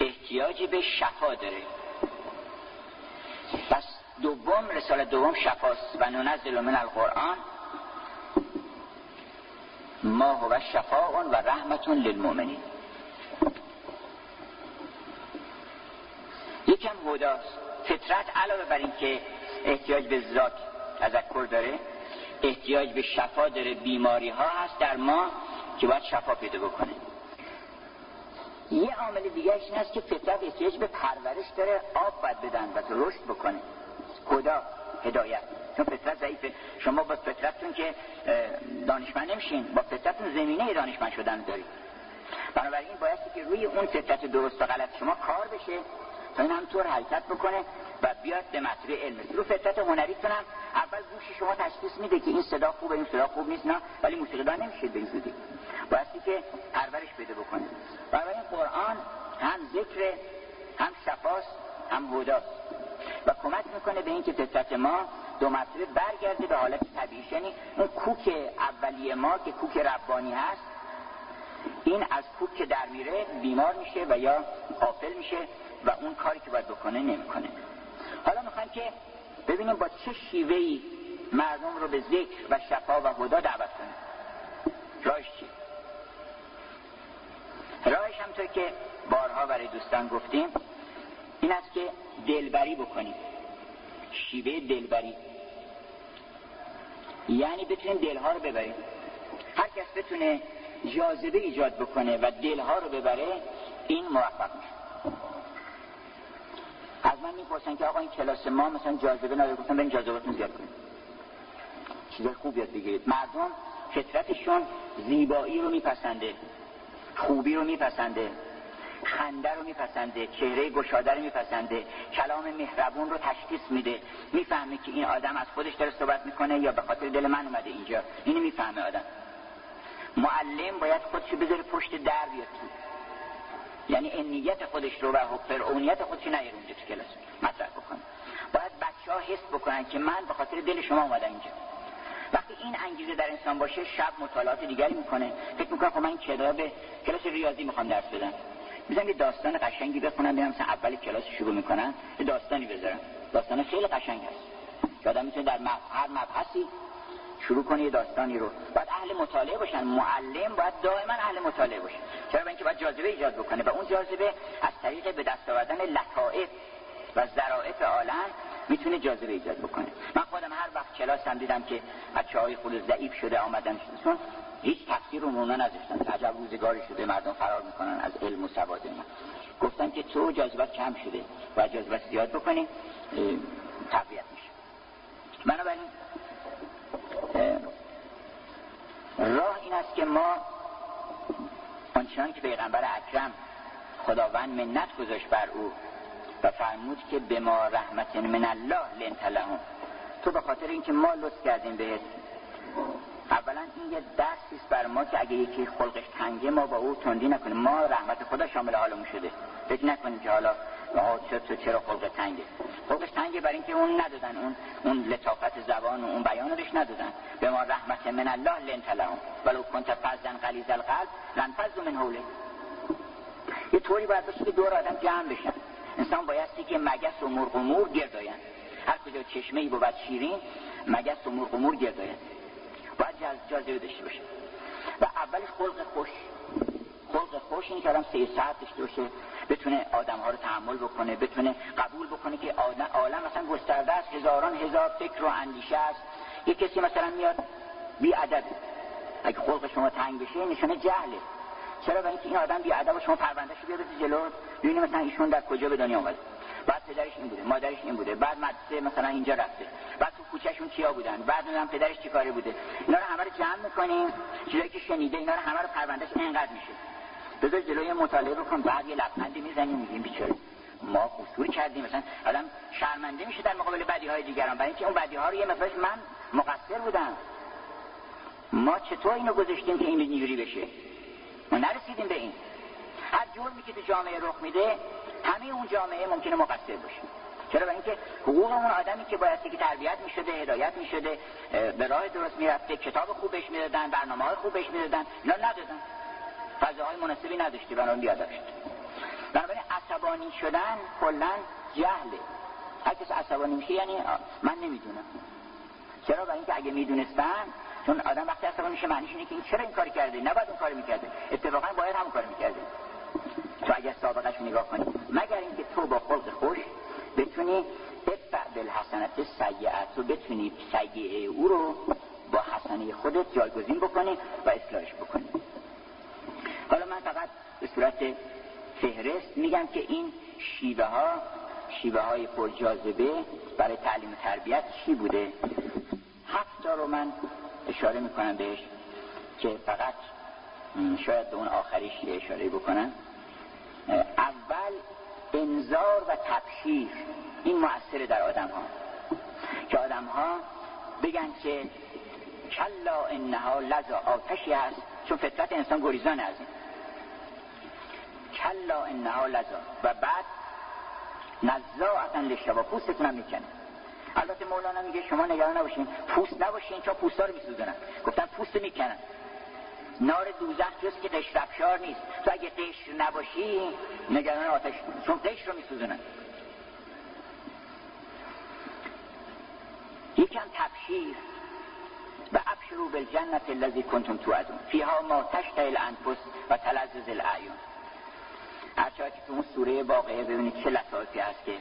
احتیاجی به شفا داره. پس دوم رساله دوم شفاست. و ننزل من القرآن. ما هو شفاء و رحمت للمؤمنین. یکم هداست. فطرت علاوه بر اینکه احتیاج به ذات تذکر داره احتیاج به شفا داره بیماری ها هست در ما که باید شفا پیدا بکنه. یه عامل دیگه این است که فطرت احتیاج به پرورش داره آب باید بدن و رشد بکنه. خدا هدایت. چون فطرت ضعیفه. شما با فطرتتون که دانشمند نمیشین با فطرتتون زمینه دانشمند شدن دارید. بنابراین بایستی که روی اون فطرت درست و غلط شما کار بشه تا این همطور حرکت بکنه. و بیاد به مطلب علم رو فطرت هنریتون هم اول گوش شما تشخیص میده که این صدا خوبه این صدا خوب نیست نه. ولی موسیقیدان نمیشه به این زودی بایستی که پرورش بده بکنه. این قرآن هم ذکر هم شفاست هم هداست و کمک می‌کنه به اینکه فطرت ما دو مرتبه برگرده به حالت طبیعی. یعنی اون کوک اولیه ما که کوک ربانی هست این از کوک که در میره بیمار میشه و یا غافل میشه و اون کاری که باید بکنه نمی‌کنه. حالا می‌خوایم که ببینیم با چه شیوهی مردم رو به ذکر و شفا و هدا دعوت کنیم. راهش چی راهش همطور که بارها برای دوستان گفتیم این است که دلبری بکنیم. شیوه دلبری. یعنی بتونیم دلها رو ببریم. هر کس بتونه جاذبه ایجاد بکنه و دلها رو ببره این موفق میشه. از من می‌پرسن که آقا این کلاس ما مثلا جاذبه نداره گفتم برین جاذبهتون زیاد کنید چیزای خوب یاد بگیرید. مردم فطرتشون زیبایی رو میپسنده خوبی رو میپسنده خنده رو میپسنده چهره گشاده رو میپسنده کلام مهربون رو تشخیص میده. می‌فهمه که این آدم از خودش داره صحبت می‌کنه یا به خاطر دل من اومده اینجا. اینو می‌فهمه آدم. معلم باید خودشو بذاره پشت در بیاد یعنی انیت خودش رو و فرعونیت خودش نیاره اونجا تو کلاس. مطرح بکنه. باید بچه ها حس بکنن که من به خاطر دل شما اومدم اینجا. وقتی این انگیزه در انسان باشه شب مطالعات دیگری می‌کنه. فکر می‌کنه خب من کتاب کلاس ریاضی می‌خوام درس بدم. می‌ذارم یه داستان قشنگی بخونم ببینم مثلا اول کلاس شروع می‌کنن یه داستانی بذارم. داستان خیلی قشنگ هست. که آدم می‌تونه در هر مبحثی شروع کنه یه داستانی رو. باید اهل مطالعه باشن. معلم باید دائما اهل مطالعه باشه. چرا اینکه باید جاذبه ایجاد بکنه؟ و اون جاذبه از طریق به دست آوردن لطائف و ذرائف عالم می‌تونه جاذبه ایجاد بکنه. من خودم هر وقت کلاس هم دیدم که بچه های ضعیف شده آمدن چون هیچ تفسیر رو نونه نذاشتن. عجب روزگاری شده مردم فرار می‌کنن از علم و سواد ما گفتن که تو جاذبت کم شده و جاذبت زیاد بکنی تقویت میشه. بنابراین راه این است که ما آنچنان که پیغمبر اکرم خداوند منت گذاشت بر او و فرمود که به ما رحمت من الله لنت لهم تو به خاطر اینکه ما لطف کردیم بهت اولا این یه درسی بر ما که اگه یکی خلقش تنگه ما با او تندی نکنیم. ما رحمت خدا شامل حالمون شده. فکر نکنیم که حالا تو چرا خلق تنگه؟ خلقش تنگه برای اینکه اون ندادن. اون اون لطافت زبان و اون بیان روش ندادن. به ما رحمت من الله لنت لهم ولو کنت فزن غلیظ القلب لنفضوا من حوله. یه طوری باید باشه که دور آدم جمع بشن. انسان بایستی که مگس و مرغ و مور گرداین. هر کجا چشمه ای بود شیرین مگس و مرغ و مور گرداین. باید جاذبه داشته باشه و اول خلق خوش. خلق خوش این که سه ساعت باشه بتونه آدم ها رو تحمل بکنه بتونه قبول بکنه که عالم مثلا گسترده است هزاران هزار فکر و اندیشه است. یه کسی مثلا میاد بی عدد اگه خلق شما تنگ بشه نشانه جهله. چرا؟ برای اینکه این آدم بی ادب شما پروندهشو بیاد جلو ببینید مثلا ایشون در کجا به دنیا اومد بعد پدرش این بوده مادرش این بوده بعد مدرسه مثلا اینجا رفته. بعد تو کوچهشون کیا بودن؟ بعد نمی‌دونم پدرش چیکاره بوده؟ اینا رو همه رو جمع می‌کنیم. چیزایی که شنیده اینا رو همه رو پروندهش اینقدر میشه. بذار جلوی مطالعه بکن. بعد یه لبخندی می‌زنیم میگیم بیچاره. ما قصور کردیم. مثلا آدم شرمنده میشه در مقابل بدی های دیگران. برای اینکه اون بدی ها رو یه مقدارش من مقصر بودم. ما چطور اینو گذاشتیم که این اینجوری بشه؟ ما نرسیدیم به این. هر جرمی که جامعه رخ میده همه اون جامعه ممکنه مقصر باشه چرا؟ برای اینکه حقوق اون آدمی که باید که تربیت می‌شده هدایت می‌شده به راه درست می‌رفته کتاب خوبش می‌دادن برنامه های خوبش می‌دادن اینا ندادن. فضاهای مناسبی نداشتی بنابراین بیادب شد. بنابراین عصبانی شدن کلا جهله. هر کس عصبانی میشه یعنی من نمی‌دونم. چرا؟ برای اینکه اگه می‌دونستن چون آدم وقتی عصبانی میشه معنیش اینه که این چرا این کاری کرده؟ نباید اون کاری می‌کرده. اتفاقا باید هم کاری می‌کرده. تو اگر سابقش نگاه کنی مگر اینکه تو با خلق خوش بتونی ادفع بالحسنت سیعت تو بتونی سیعه او رو با حسنه خودت جایگزین بکنی و اصلاحش بکنی. حالا من فقط به صورت فهرست میگن که این شیوه ها شیوه های پرجاذبه برای تعلیم تربیت چی بوده؟ هفت رو من اشاره می‌کنم بهش که فقط شاید به اون آخریش اشاره بکنم. اول انذار و تبشیر این مؤثره در آدم ها که آدم ها بگن که کلا انها لذا آتشی هست چون فطرت انسان گریزان از این. کلا انها لذا. و بعد نزاعتا لشوا پوستتون هم می‌کنه. البته مولانا میگه شما نگران نباشین. پوست نباشین چون پوستا رو میسوزنن گفتن پوست می‌کنن. نار دوزخ جز که قشر افشار نیست. تو اگه قشر نباشی نگران آتش چون قشر رو میسوزنن یکم تبشیر. و ابشرو بالجنت الذی کنتم توعدون. فیها ما تشتهی الانفس و تلذذ الاعیون هرچه که تو اون سوره واقعه ببینید چه لطافی هست که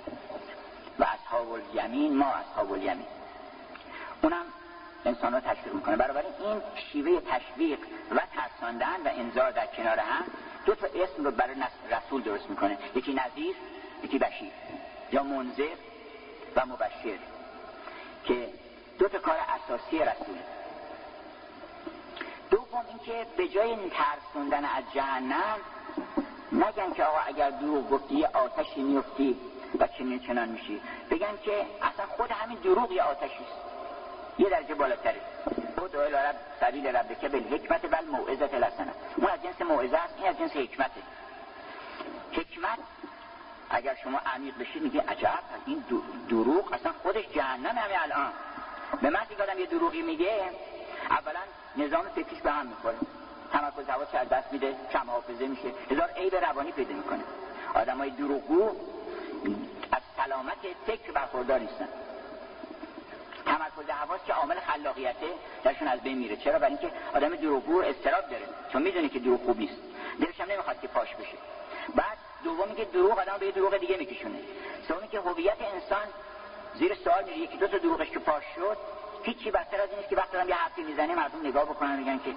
و اصحاب الیمین ما اصحاب الیمین. اونم انسان رو تشویق می‌کنه. برابر این شیوه تشویق و ترساندن و انذار در کنار هم دو تا اسم رو برای رسول درست می‌کنه. یکی نظیر یکی بشیر. یا منذر و مبشر. که دو تا کار اساسی رسول. دوم اینکه به جای ترسوندن از جهنم نگن که آقا اگر دروغ گفتی یه آتشی میفتی و چنین چنان میشی. بگن که اصلا خود همین دروغ یه آتشی یه درجه بالاتره. او دوئل رب سبیل ربکه به حکمت بل موعظت لسنه اون از جنس موعظه است این از جنس حکمته. حکمت اگر شما عمیق بشید میگه عجب این دروغ اصلا خودش جهنم همه الان. به من که آدم یه دروغی میگه اولا نظام فکریش به هم می‌خوره. تمرکز حواس از دست میده کم حافظه میشه. هزار عیب روانی پیدا می‌کنه. آدم های دروغگو از سلامت فکر برخوردار نیستن. تمرکز حواس که عامل خلاقیته درشون از بین میره. چرا؟ برای اینکه آدم دروغگو استراب داره. چون می‌دونه که دروغ خوب نیست. دلش هم نمی‌خواد که پاش بشه. بعد دومی که دروغ آدم به دروغ دیگه میکشونه. سومی که هویت انسان زیر سوال میره. یکی دو تا دروغش که پاش شد هیچی بدتر از این است که وقتی یه حرفی می‌زنه مردم نگاه بکنن میگن که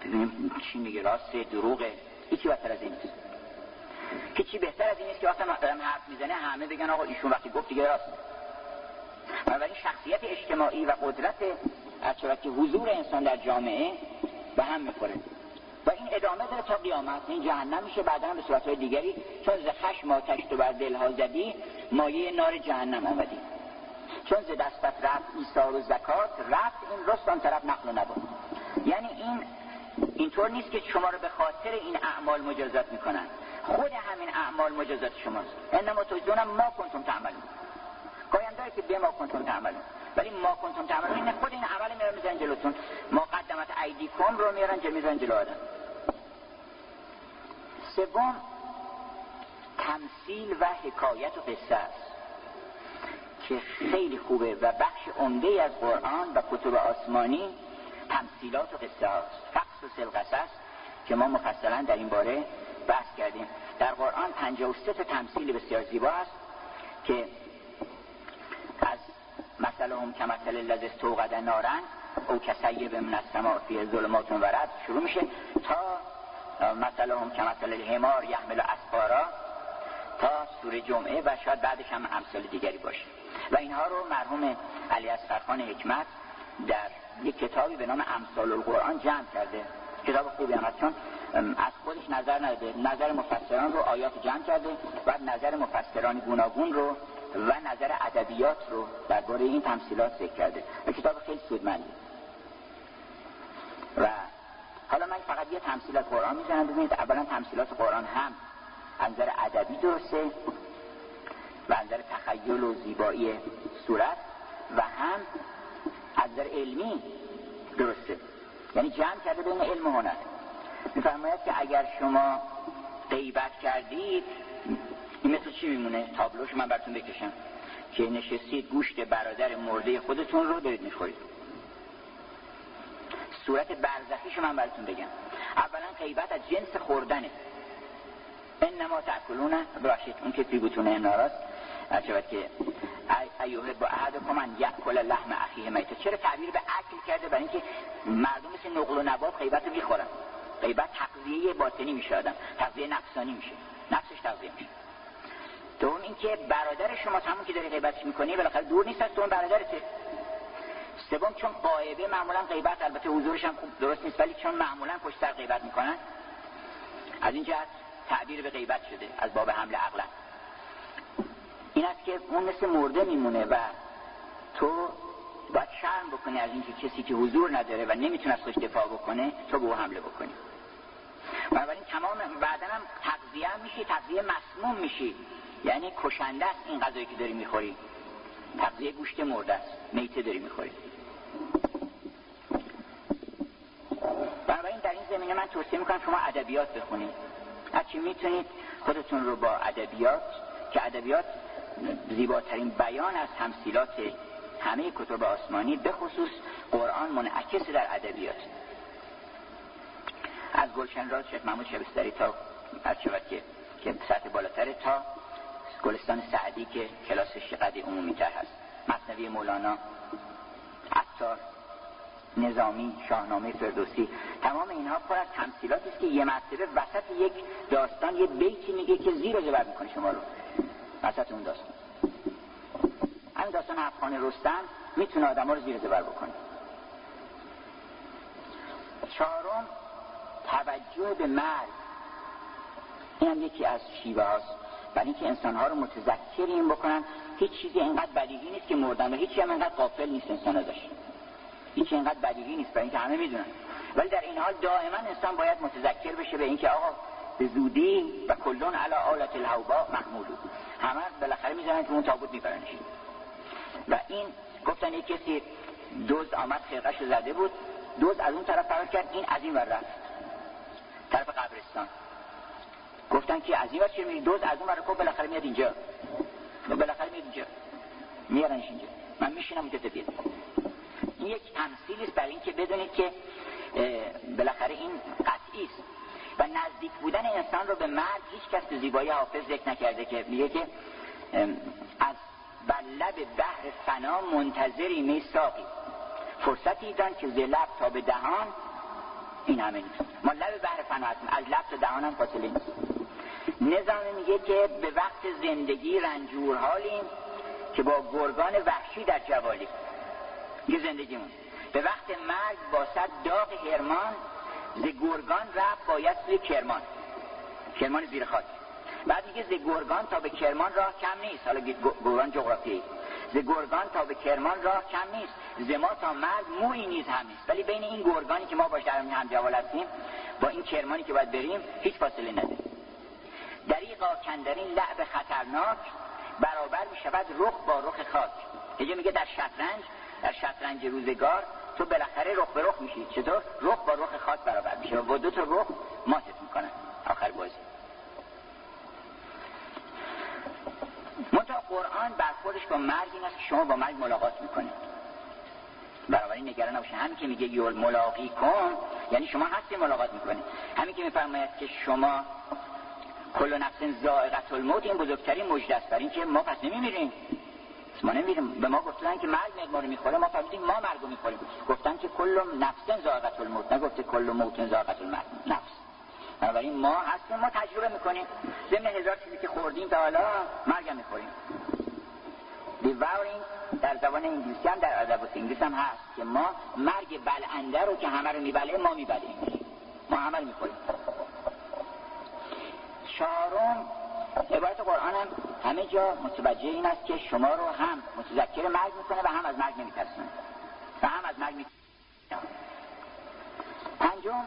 ببینیم چی میگه راست دروغه. هیچی بدتر از این نیست. که چی بهتر از این نیست که وقتی آدم حرف می‌زنه همه بگن آقا ایشون وقتی گفت دیگه راست. بنابراین شخصیت اجتماعی و قدرت که حضور انسان در جامعه به هم می‌خوره. و این ادامه داره تا قیامت. این جهنم میشه بعدا به صورتهای دیگری. چون ز خشم آتش تو بر دلها زدی مایه نار جهنم آمدی. چون ز دستت رفت ایثار و زکات رفت این رستان طرف نقل نبود یعنی این اینطور نیست که شما رو به خاطر این اعمال مجازات می‌کنن. خود همین اعمال مجازات شماست. انما تجزون ما کنتم تعملون. گایم داره که به ما کنتم تعملون. ولی ما کنتم تعملون این خود این عمل میرن میزن جلوتون. ما قدمت ایدی کن رو میرن جه میزن جلو آدم. سوم تمثیل و حکایت و قصه است که خیلی خوبه و بخش عمده از قرآن و کتب آسمانی تمثیلات و قصه فقص و سلقصه است که ما مفصلا در این باره بحث کردیم. در قرآن 53 تا تمثیل بسیار زیبا است که از مثل هم که مثل لذ استوقد نارن او کسیب من السماء فی ظلمات و رد شروع میشه تا مثل هم که مثل الهمار یحمل اسفارا تا سوره جمعه و شاید بعدش هم امثال دیگری باشه. و اینها رو مرحوم علی اصفرخان حکمت در یک کتابی به نام امثال القرآن جمع کرده. کتاب خوبی هم چون از خودش نظر نداده. نظر مفسران رو آیات جمع کرده و نظر مفسران گوناگون رو و نظر ادبیات رو درباره این تمثیلات ذکر کرده. و کتاب خیلی سودمندی. و حالا من فقط یه تمثیل از قرآن می‌زنم ببینید اولا تمثیلات قرآن هم نظر ادبی درسته و از نظر تخیل و زیبایی صورت و هم از نظر علمی درسته. یعنی جمع کرده بین علم و هنر. میفرماید که اگر شما غیبت کردید این مثل چی میمونه؟ تابلوش من براتون بکشم. که نشستید گوشت برادر مرده خودتون رو دارید می‌خورید. صورت برزخیش من براتون بگم. اولا غیبت از جنس خوردنه. انما تاکلون براشید اون که پیگوتونه ناراست. عجبت که ایوه با عهد کمان یک کل لحم اخیه میته. چرا تعبیر به اکل کرده؟ برای اینکه مردم مثل نقل و نبات غیبت رو می‌خورن. غیبت تقضیه باطنی میشه آدم. تقضیه نفسانی میشه. نفسش تغذیه میشه. دوم اینکه برادر شما همون که داری غیبتش می‌کنی بالاخره دور نیست از تو برادرته. سوم چون قایبه معمولا غیبت البته حضورش هم درست نیست ولی چون معمولا پشت سر غیبت می‌کنن از این جهت تعبیر به غیبت شده از باب حمل عقلا این است که اون مثل مرده میمونه و تو باید شرم بکنی از اینکه کسی که حضور نداره و نمی‌تونه از خودش دفاع بکنه تو به او حمله بکنی. بنابراین تمام بعدا هم تغذیه میشی تغذیه مسموم میشی. یعنی کشنده است این غذایی که داری می‌خوری. تغذیه گوشت مرده است میته داری می‌خوری. بنابراین در این زمینه من توصیه می‌کنم شما ادبیات بخونید. هرچی می‌تونید خودتون رو با ادبیات که ادبیات زیباترین بیان از تمثیلات همه کتب آسمانی به خصوص قرآن منعکس در ادبیات. از گلشن راز شیخ محمود شبستری تا از شود که که سطح بالاتر تا گلستان سعدی که کلاسش قدی عمومی تر هست. مصنوی مولانا عطار نظامی شاهنامه فردوسی تمام اینها پر از تمثیلاتی است که یه مرتبه وسط یک داستان یه بیتی میگه که زیر زبر می‌کنه شما رو. وسط اون داستان همین داستان افغان رستم می‌تونه آدم رو زیر زبر بکنه. چهارم توجه به مرگ. این هم یکی از شیوه هاست. برای اینکه انسان ها رو متذکر این بکنن هیچ چیزی اینقدر بدیهی نیست که مردن و هیچی هم اینقدر قافل نیست انسان ازش هیچ اینقدر بدیهی نیست برای اینکه همه می‌دونن. ولی در این حال دائما انسان باید متذکر بشه به اینکه آقا به زودی و کلون علی آلت الهوبا محمول همه بالاخره می‌زنن که اون تابوت میبرنش و این گفتن یک کسی دوز آمد خرقش زده بود. دوز از اون طرف فرار کرد این از این ور رفت. طرف قبرستان. گفتن که از این ور چه میری دوز از اون ور کو بالاخره میاد اینجا. و بالاخره میاد اینجا. میارنش اینجا. من میشینم اونجا بیاد این یک تمثیلی است برای اینکه بدونید که بالاخره این قطعی است. و نزدیک بودن انسان رو به مرگ هیچ کس به زیبایی حافظ ذکر نکرده که میگه که از لب بحر فنا منتظری می ساقی فرصتی دان که ز لب تا به دهان این همه نیست. ما لب بحر فنا هستیم. از لب تا دهان هم فاصله نیست. نظام میگه که به وقت زندگی رنجور حالیم که با گرگان وحشی در جوالی. یه زندگیمون. به وقت مرگ با صد داغ هرمان ز گرگان رفت باید سوی کرمان. کرمان زیر خاک. بعد میگه ز گرگان تا به کرمان راه کم نیست. حالا گرگان جغرافیایی. ز گرگان تا به کرمان راه کم نیست. ز ما تا مرگ موی نیز هم نیست. ولی بین این گرگانی که ما باش در هم جوال هستیم با این کرمانی که باید بریم هیچ فاصله نداره دریقا کندرین لعب خطرناک برابر می شود رخ با رخ خاک. یه میگه در شطرنج در شطرنج روزگار تو بالاخره رخ به رخ میشی چطور؟ رخ با رخ خاک برابر میشه. و دو تا رخ ماتت می‌کنن. آخر بازی. منتها قرآن برخوردش با مرگ این است که شما با مرگ ملاقات می‌کنید. بنابراین نگران نباشه. همین که میگه یول ملاقی کن یعنی شما هستی ملاقات می‌کنید. همین که میفرماید که شما کل نفس زائقت الموت این بزرگترین مجد است برای اینکه ما پس نمیمیریم. ما نمیریم به ما گفتن که مرگ ما رو می‌خوره. ما فهمیدیم ما مرگ رو می‌خوریم. گفتن که کل نفس زائقت الموت. نگفته کل موت زائقت الموت نفس. بنابراین ما هستیم ما تجربه می‌کنیم. ضمن هزار چیزی که خوردیم تا حالا مرگ می‌خوریم. دیواورینگ در زبان انگلیسی هم در ادب انگلیس هم هست که ما مرگ بلنده رو که همه رو میبله ما میبلیم. ما همه رو می‌خوریم. چهارم عبارت قرآن هم همه جا متوجه این است که شما رو هم متذکر مرگ می‌کنه و هم از مرگ نمیترسونه. و هم از مرگ میترسونه. پنجم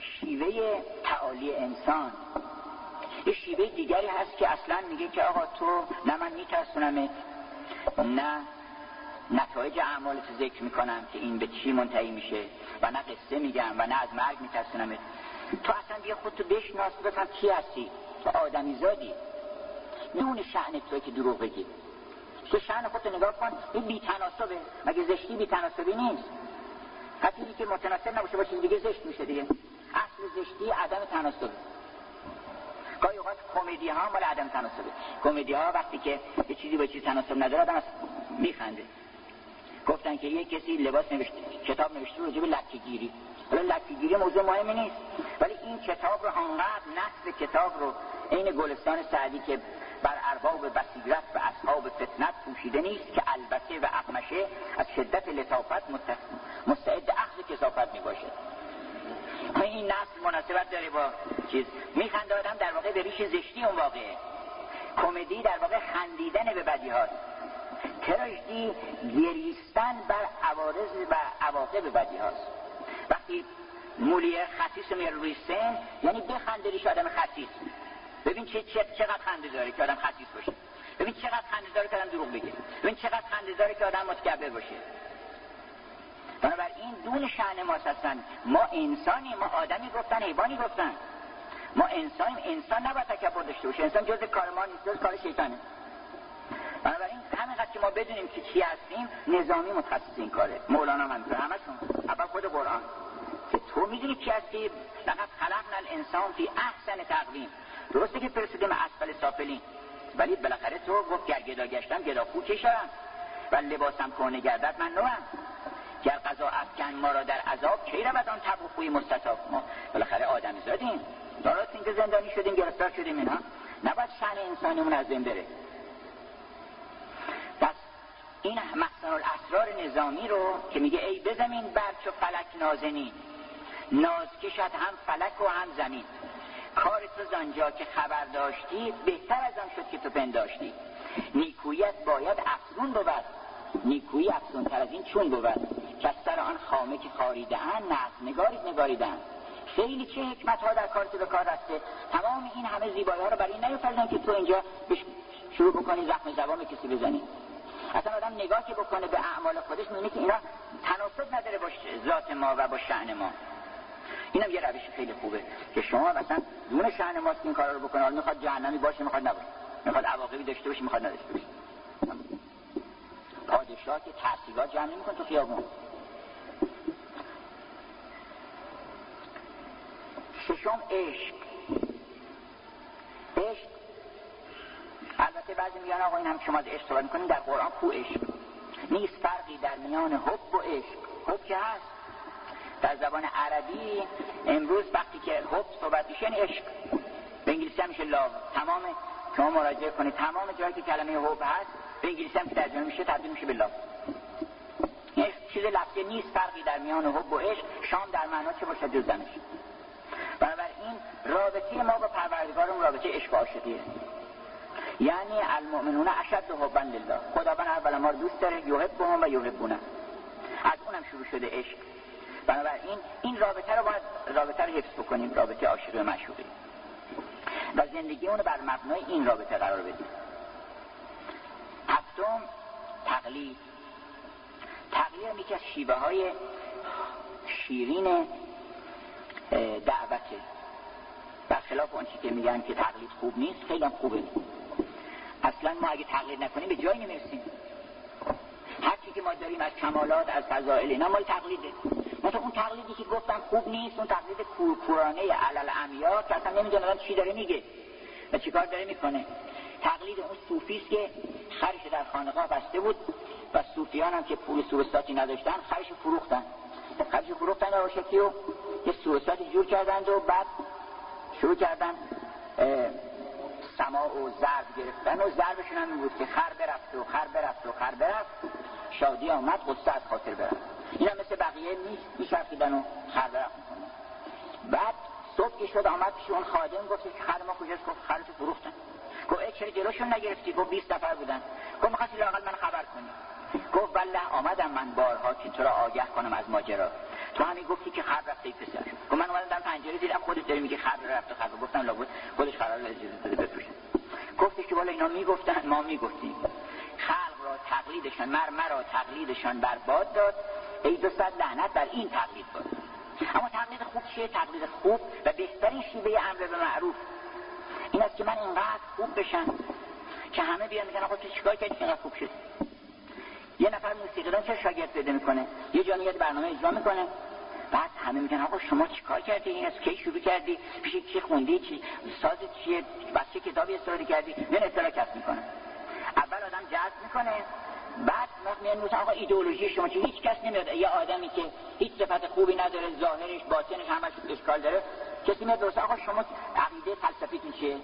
شیوه تعالی انسان. یه شیوه دیگری هست که اصلا میگه که آقا تو نه من میترسونمت نه نتایج اعمالت ذکر می‌کنم که این به چی منتهی میشه و نه قصه میگم و نه از مرگ میترسونمت. تو اصلا بیا خودتو بشناس بفهم کی هستی. تو آدمی زادی. نون شعن توی که دروغ بگی تو شعن خودتو نگاه کن این بی تناسبه مگه زشتی بی تناسبی نیست؟ حتی که متناسب نباشه با چیز دیگه زشت میشه دیگه. اصل زشتی عدم تناسبه. گاهی اوقات کمدی ها مال عدم تناسبه. کمدی ها وقتی که یه چیزی با چیز تناسب نداره آدم میخنده. گفتن که یه کسی لباس نوشته کتاب نوشته راجع به لکه گیری حالا لکیگیری موضوع مهمی نیست. ولی این کتاب رو انقدر نصف کتاب رو عین گلستان سعدی که بر ارباب بصیرت و اصحاب فتنت پوشیده نیست که البته و اقمشه از شدت لطافت مستعد اخذ کسافت می باشد این نصف مناسبت داره با چیز. میخنده آدم در واقع به ریش زشتی اون واقعه. کمدی در واقع خندیدن به بدی هاست تراژدی گریستن بر عوارض و عواقب بدی هاست وقتی مولی خصیص میاره روی سن یعنی بخنده ریش آدم خصیص ببین چه چقدر خنده داره که آدم خصیص باشه. ببین چقدر خنده داره که آدم دروغ بگه. ببین چقدر خنده داره که آدم متکبر باشه. بنابراین دون شعن ما هستن ما انسانی ما آدمی گفتن حیوانی گفتن. ما انسانیم انسان نباید تکبر داشته باشه. انسان جز کار ما نیست جز کار شیطانه. بنابراین همینقدر که ما بدونیم که چی هستیم نظامی متخصص این کاره. مولانا همینطور همشون اول خود قرآن. که تو می‌دونی چی هستی؟ فقط خلقنا الانسان فی احسن تقویم. درسته که فرستادیم اسفل سافلین. ولی بالاخره تو گفت گر گدا گشتم گدا خو چشم و لباسم کنه گردد من نوم گر قضا افکن ما را در عذاب کی رود آن تب خوی مستطاب ما؟ بالاخره آدم زادیم. درست اینکه زندانی شدیم گرفتار شدیم اینا نباید شن انسانیمون از بین بره. این محسن الاسرار نظامی رو که میگه ای بزمین برچ و فلک نازنین. ناز کشد هم فلک و هم زمین. کار تو زنجا که خبر داشتی بهتر از آن شد که تو پنداشتی. نیکویت باید افزون بود. نیکویی افزون تر از این چون بود. سر آن خامه که خاریده نقد نگارید نگاریدن خیلی چه حکمت ها در کار به کار رسته تمام این همه زیبایی ها رو برای نیفتردن که تو اینجا شروع بکنی زخم زبان کسی بزنی. اصلا آدم نگاه که بکنه به اعمال خودش می‌بینه که اینا تناسب نداره با ذات ما و با شعن ما. اینم یه روش خیلی خوبه که شما مثلا دون شأن ماست این کارا رو بکنه. حالا می‌خواد جهنمی باشه می‌خواد نباشه. می‌خواد عواقبی داشته باشه می‌خواد نداشته باشه. پادشاه که تحصیلات جمع نمیکن تو خیابون. ششم عشق. عشق البته بعضی میگن آقا این هم شما صحبت می‌کنیم در قرآن کو عشق. نیست فرقی در میان حب و عشق. حب که هست. در زبان عربی امروز وقتی که حب صحبت میشه یعنی عشق. به انگلیسی هم میشه لاو تمام شما مراجعه کنید. تمام جایی که کلمه حب هست به انگلیسی هم که ترجمه میشه تبدیل میشه به لاو یعنی چیز لفظی نیست فرقی در میان حب و عشق. شام در معنا چه باشه؟ جز دمش. بنابراین رابطه ما با پروردگارمون رابطه عشق عاشقیه. یعنی المؤمنون اشد حبا لله. خداوند اول ما رو دوست داره یحبهم و یحبونه. از اونم شروع شده عشق. بنابراین این رابطه رو باید رابطه رو حفظ بکنیم رابطه عاشق و معشوقی. و زندگی اونو بر مبنای این رابطه قرار بدیم. هفتم تقلید. تقلید یکی از شیوه های شیرین دعوته. برخلاف اون که میگن که تقلید خوب نیست خیلی خوبه. اصلا ما اگه تقلید نکنیم به جایی نمی‌رسیم. هرچی که ما داریم از کمالات از فضائل اینا مال تقلیده مثلا اون تقلیدی که گفتم خوب نیست اون تقلید کورکورانه علل امیا که اصلا نمی‌دونه چی داره میگه و چیکار داره می‌کنه. تقلید اون صوفیست که خرش در خانقاه بسته بود و صوفیان هم که پول سوستاتی نداشتن خرش فروختن. خرش فروختن و شکلی و یه سوستاتی جور کردند و بعد شروع کردن سما و ضرب گرفتن و ضربشون هم بود که خر برفت و خر برفت و خر برفت. شادی آمد قصه از خاطر برفت. این مثل بقیه نیست میشرفیدن و خر برفت بعد صبح که شد آمد پیش اون خادم گفت که خر ما کجاست؟ گفت خرتو فروختن. گفت ای چرا جلوشون نگرفتی؟ گفت 20 نفر بودن. گفت می‌خواستی لاقل من خبر کنی. گفت والله آمدم من بارها که تو را آگه کنم از ماجرا. تو همین گفتی که خبر رفته پسر. گفت من اومدم در پنجره دیدم خودت داری میگه خبر رفته خبر گفتم لابد خودش قرار اجازه داده بفروشه. گفتش که والا اینا می‌گفتن ما می‌گفتیم. خلق را تقلیدشان مر مرا تقلیدشان برباد داد. ای دو لعنت بر این تقلید بود اما تقلید خوب چیه؟ تقلید خوب و بهترین شیوه امر به معروف. این است که من اینقدر خوب بشم که همه بیان میگن آقا تو چیکار کردی؟ که خوب شد یه نفر موسیقیدان چه شاگرد پیدا می‌کنه یه جا میاد برنامه اجرا می‌کنه. بعد همه میگن آقا شما چیکار کردی؟ این از کی شروع کردی؟ پیش کی خوندی؟ چی؟ ساز چیه؟ بس چه کتابی استفاده کردی؟ نه اطلاع کسب می‌کنه. اول آدم جذب می‌کنه بعد میان آقا ایدئولوژی شما چه هیچ کس نمیاد. یه آدمی که هیچ صفت خوبی نداره ظاهرش باطنش همش اشکال داره کسی میاد درست آقا شما عقیده فلسفیتون چیه؟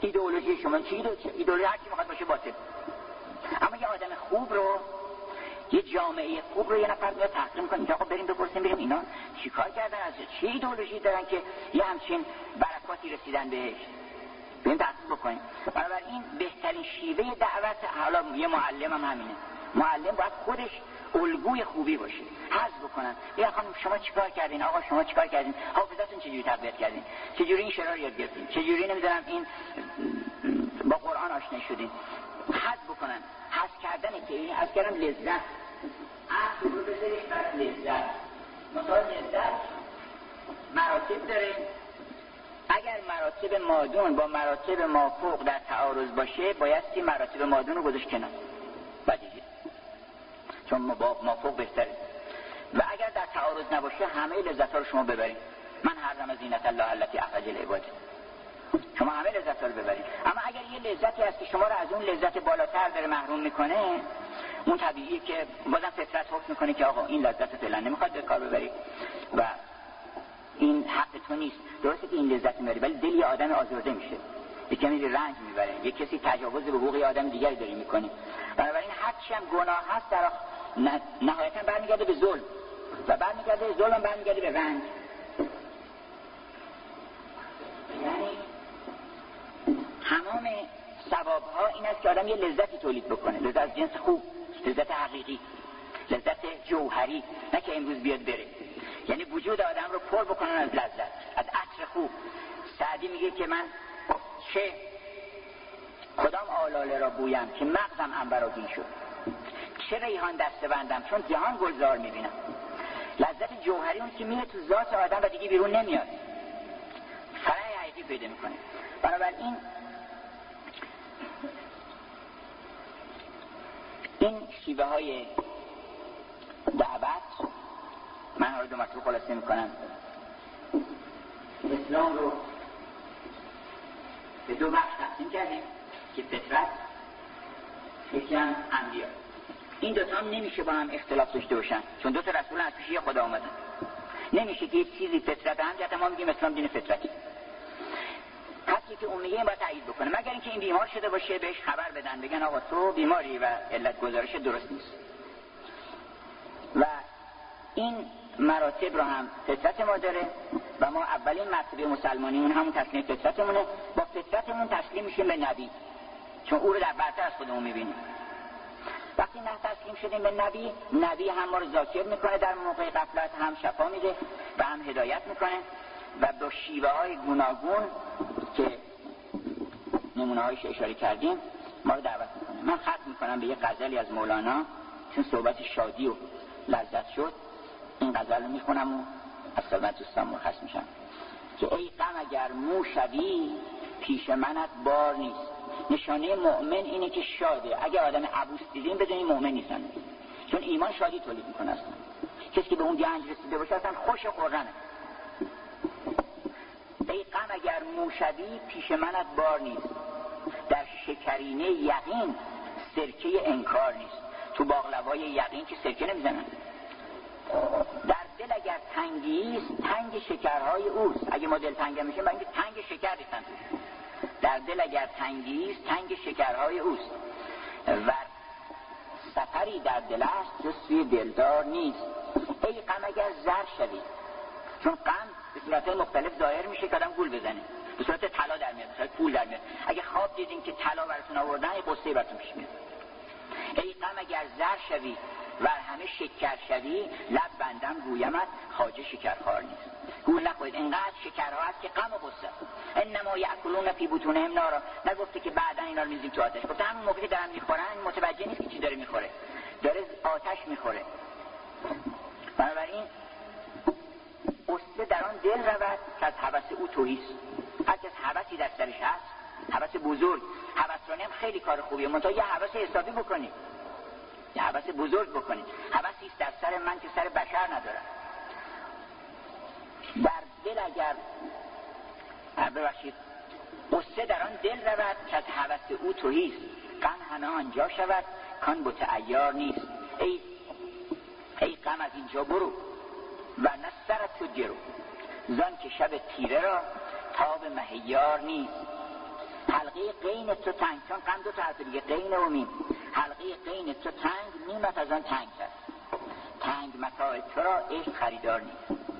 ایدئولوژی شما چی؟ ایدئولوژی هر کی می‌خواد باشه باطن اما یه آدم خوب رو یه جامعه خوب رو یه نفر میاد تحقیم کنه که آقا بریم بپرسیم بریم اینا. چیکار کردن از چه ایدئولوژی دارن که یه همچین برکاتی رسیدن بهش؟ بریم تحقیق بکنیم. بنابراین بهترین شیوه دعوت حالا یه معلم هم همینه. معلم باید خودش الگوی خوبی باشه حذف بکنن. یا خانم شما چیکار کردین؟ آقا شما چیکار کردین؟ حافظتون چجوری تقویت کردین؟ چجوری این شعر یاد گرفتین؟ چجوری نمی‌دونم این با قرآن آشنا شدین؟ حذف بکنن. حذف کردن که این حذف کردن لذت. عقل رو بذارید بر لذت. مثال لذت. مراتب داره اگر مراتب مادون با مراتب مافوق در تعارض باشه بایستی مراتب مادون رو گذاشت کنار. بدیهی. چون مافوق بهتره و اگر در تعارض نباشه همه لذت ها رو شما ببرید من حرم زینت الله التي اخرج العباد. شما همه لذت رو ببرید. اما اگر یه لذتی هست که شما رو از اون لذت بالاتر داره محروم می‌کنه اون طبیعیه که بازم فطرت حکم می‌کنه که آقا این لذت فعلا نمی‌خواد به کار ببرید. و این حق تو نیست. درسته که این لذت می‌بری ولی دل یه آدم آزرده میشه. یه کمی رنج می‌بره. یه کسی تجاوز به حقوق آدم دیگری داری می‌کنه بنابراین هرچی هم گناه هست در نهایتا برمیگرده به ظلم. و برمیگرده ظلم برمیگرده به رنج. یعنی تمام ثواب ها این است که آدم یه لذتی تولید بکنه. لذت از جنس خوب لذت حقیقی لذت جوهری نه که امروز بیاد بره. یعنی وجود آدم رو پر بکنن از لذت از عطر خوب. سعدی میگه که من چه کدام آلاله را بویم که مغزم انبراگین شد؟ چه ریحان دسته بندم؟ چون جهان گلزار می‌بینم. لذت جوهری اون که میره تو ذات آدم و دیگه بیرون نمیاد. فرای حقیقی پیدا می‌کنه. بنابراین این شیوه های دعوت من حالا دو مطلب خلاصه می‌کنم. اسلام رو به دو بخش تقسیم کردیم که فطرت یکی هم انبیا. این دوتا هم نمیشه با هم اختلاف داشته باشن چون دو تا رسول از پیشی خدا آمدن. نمیشه که یه چیزی فطرت هم ما میگیم اسلام دین فطرتی کسی که این باید تایید بکنه. مگر اینکه این بیمار شده باشه بهش خبر بدن بگن آقا تو بیماری و علت گزارش درست نیست. و این مراتب رو هم فطرت ما داره و ما اولین مرتبه مسلمانی اون همون تسلیم فطرتمونه. با فطرتمون تسلیم میشیم به نبی. چون او رو در برتر از خودمون می‌بینیم. وقتی نه تسلیم شدیم به نبی نبی هم ما رو ذاکر می‌کنه در موقع قفلت هم شفا میده و هم هدایت می‌کنه. و با شیوه های گوناگون که نمونه هایش اشاره کردیم ما رو دعوت می‌کنه. من خط می‌کنم به یه غزلی از مولانا چون صحبت شادی و لذت شد. این غزل رو می‌خونم و از خدمت دوستان مرخص میشم. که ای غم اگر مو شوی پیش منت بار نیست. نشانه مؤمن اینه که شاده. اگر آدم عبوس دیدیم بدونی مؤمن نیستن. چون ایمان شادی تولید می‌کنه اصلا. کسی که به اون گنج رسیده باشه اصلا خوش قرنه ای غم اگر موشوی پیش منت بار نیست. در شکرینه یقین سرکه انکار نیست. تو باقلوای یقین که سرکه نمی‌زنن. در دل اگر تنگی است تنگ شکرهای اوست. اگه ما دل تنگ میشه اینکه تنگ شکر ریختن در دل اگر تنگی است تنگ شکرهای اوست. و سفری در دل است جز سوی دلدار نیست. ای غم اگر زر شوی چون غم به صورت مختلف ظاهر میشه که آدم گول بزنه. به صورت طلا در میاد به پول در میاد. اگه خواب دیدین که طلا براتون آوردن یه قصه براتون پیش میاد. ای غم اگر زر شوی و همه شکر شوی لب بندم گویمت خواجه شکرخوار نیست. گول نخواهید اینقدر شکرها هست که غم و غصه. انما یاکلون فی بطونهم نارا. نگفته که بعدا اینا رو میزیم تو آتش. گفته همون موقعی که دارن می‌خورن متوجه نیست که چی داره می‌خوره. داره آتش می‌خوره. بنابراین قصه در آن دل رود که از حوث او توهیست هر کس حوثی در سرش هست حوث بزرگ. حوث هم خیلی کار خوبیه. منتها یه حوث حسابی بکنید. یه حوث بزرگ بکنید. حوثی است در سر من که سر بشر ندارم در دل اگر ببخشید. قصه در آن دل رود که از حوث او توهیست غم همه آنجا شود کان بت ایار نیست. ای ای غم از اینجا برو. و سرت تو گرو. زان که شب تیره را تاب مهیار نیست. حلقه قین تو تنگ چون قم دو تا حرف دیگه قین و میم. حلقه قین تو تنگ میمت از آن تنگ کرد تنگ متاع تو را عشق خریدار نیست.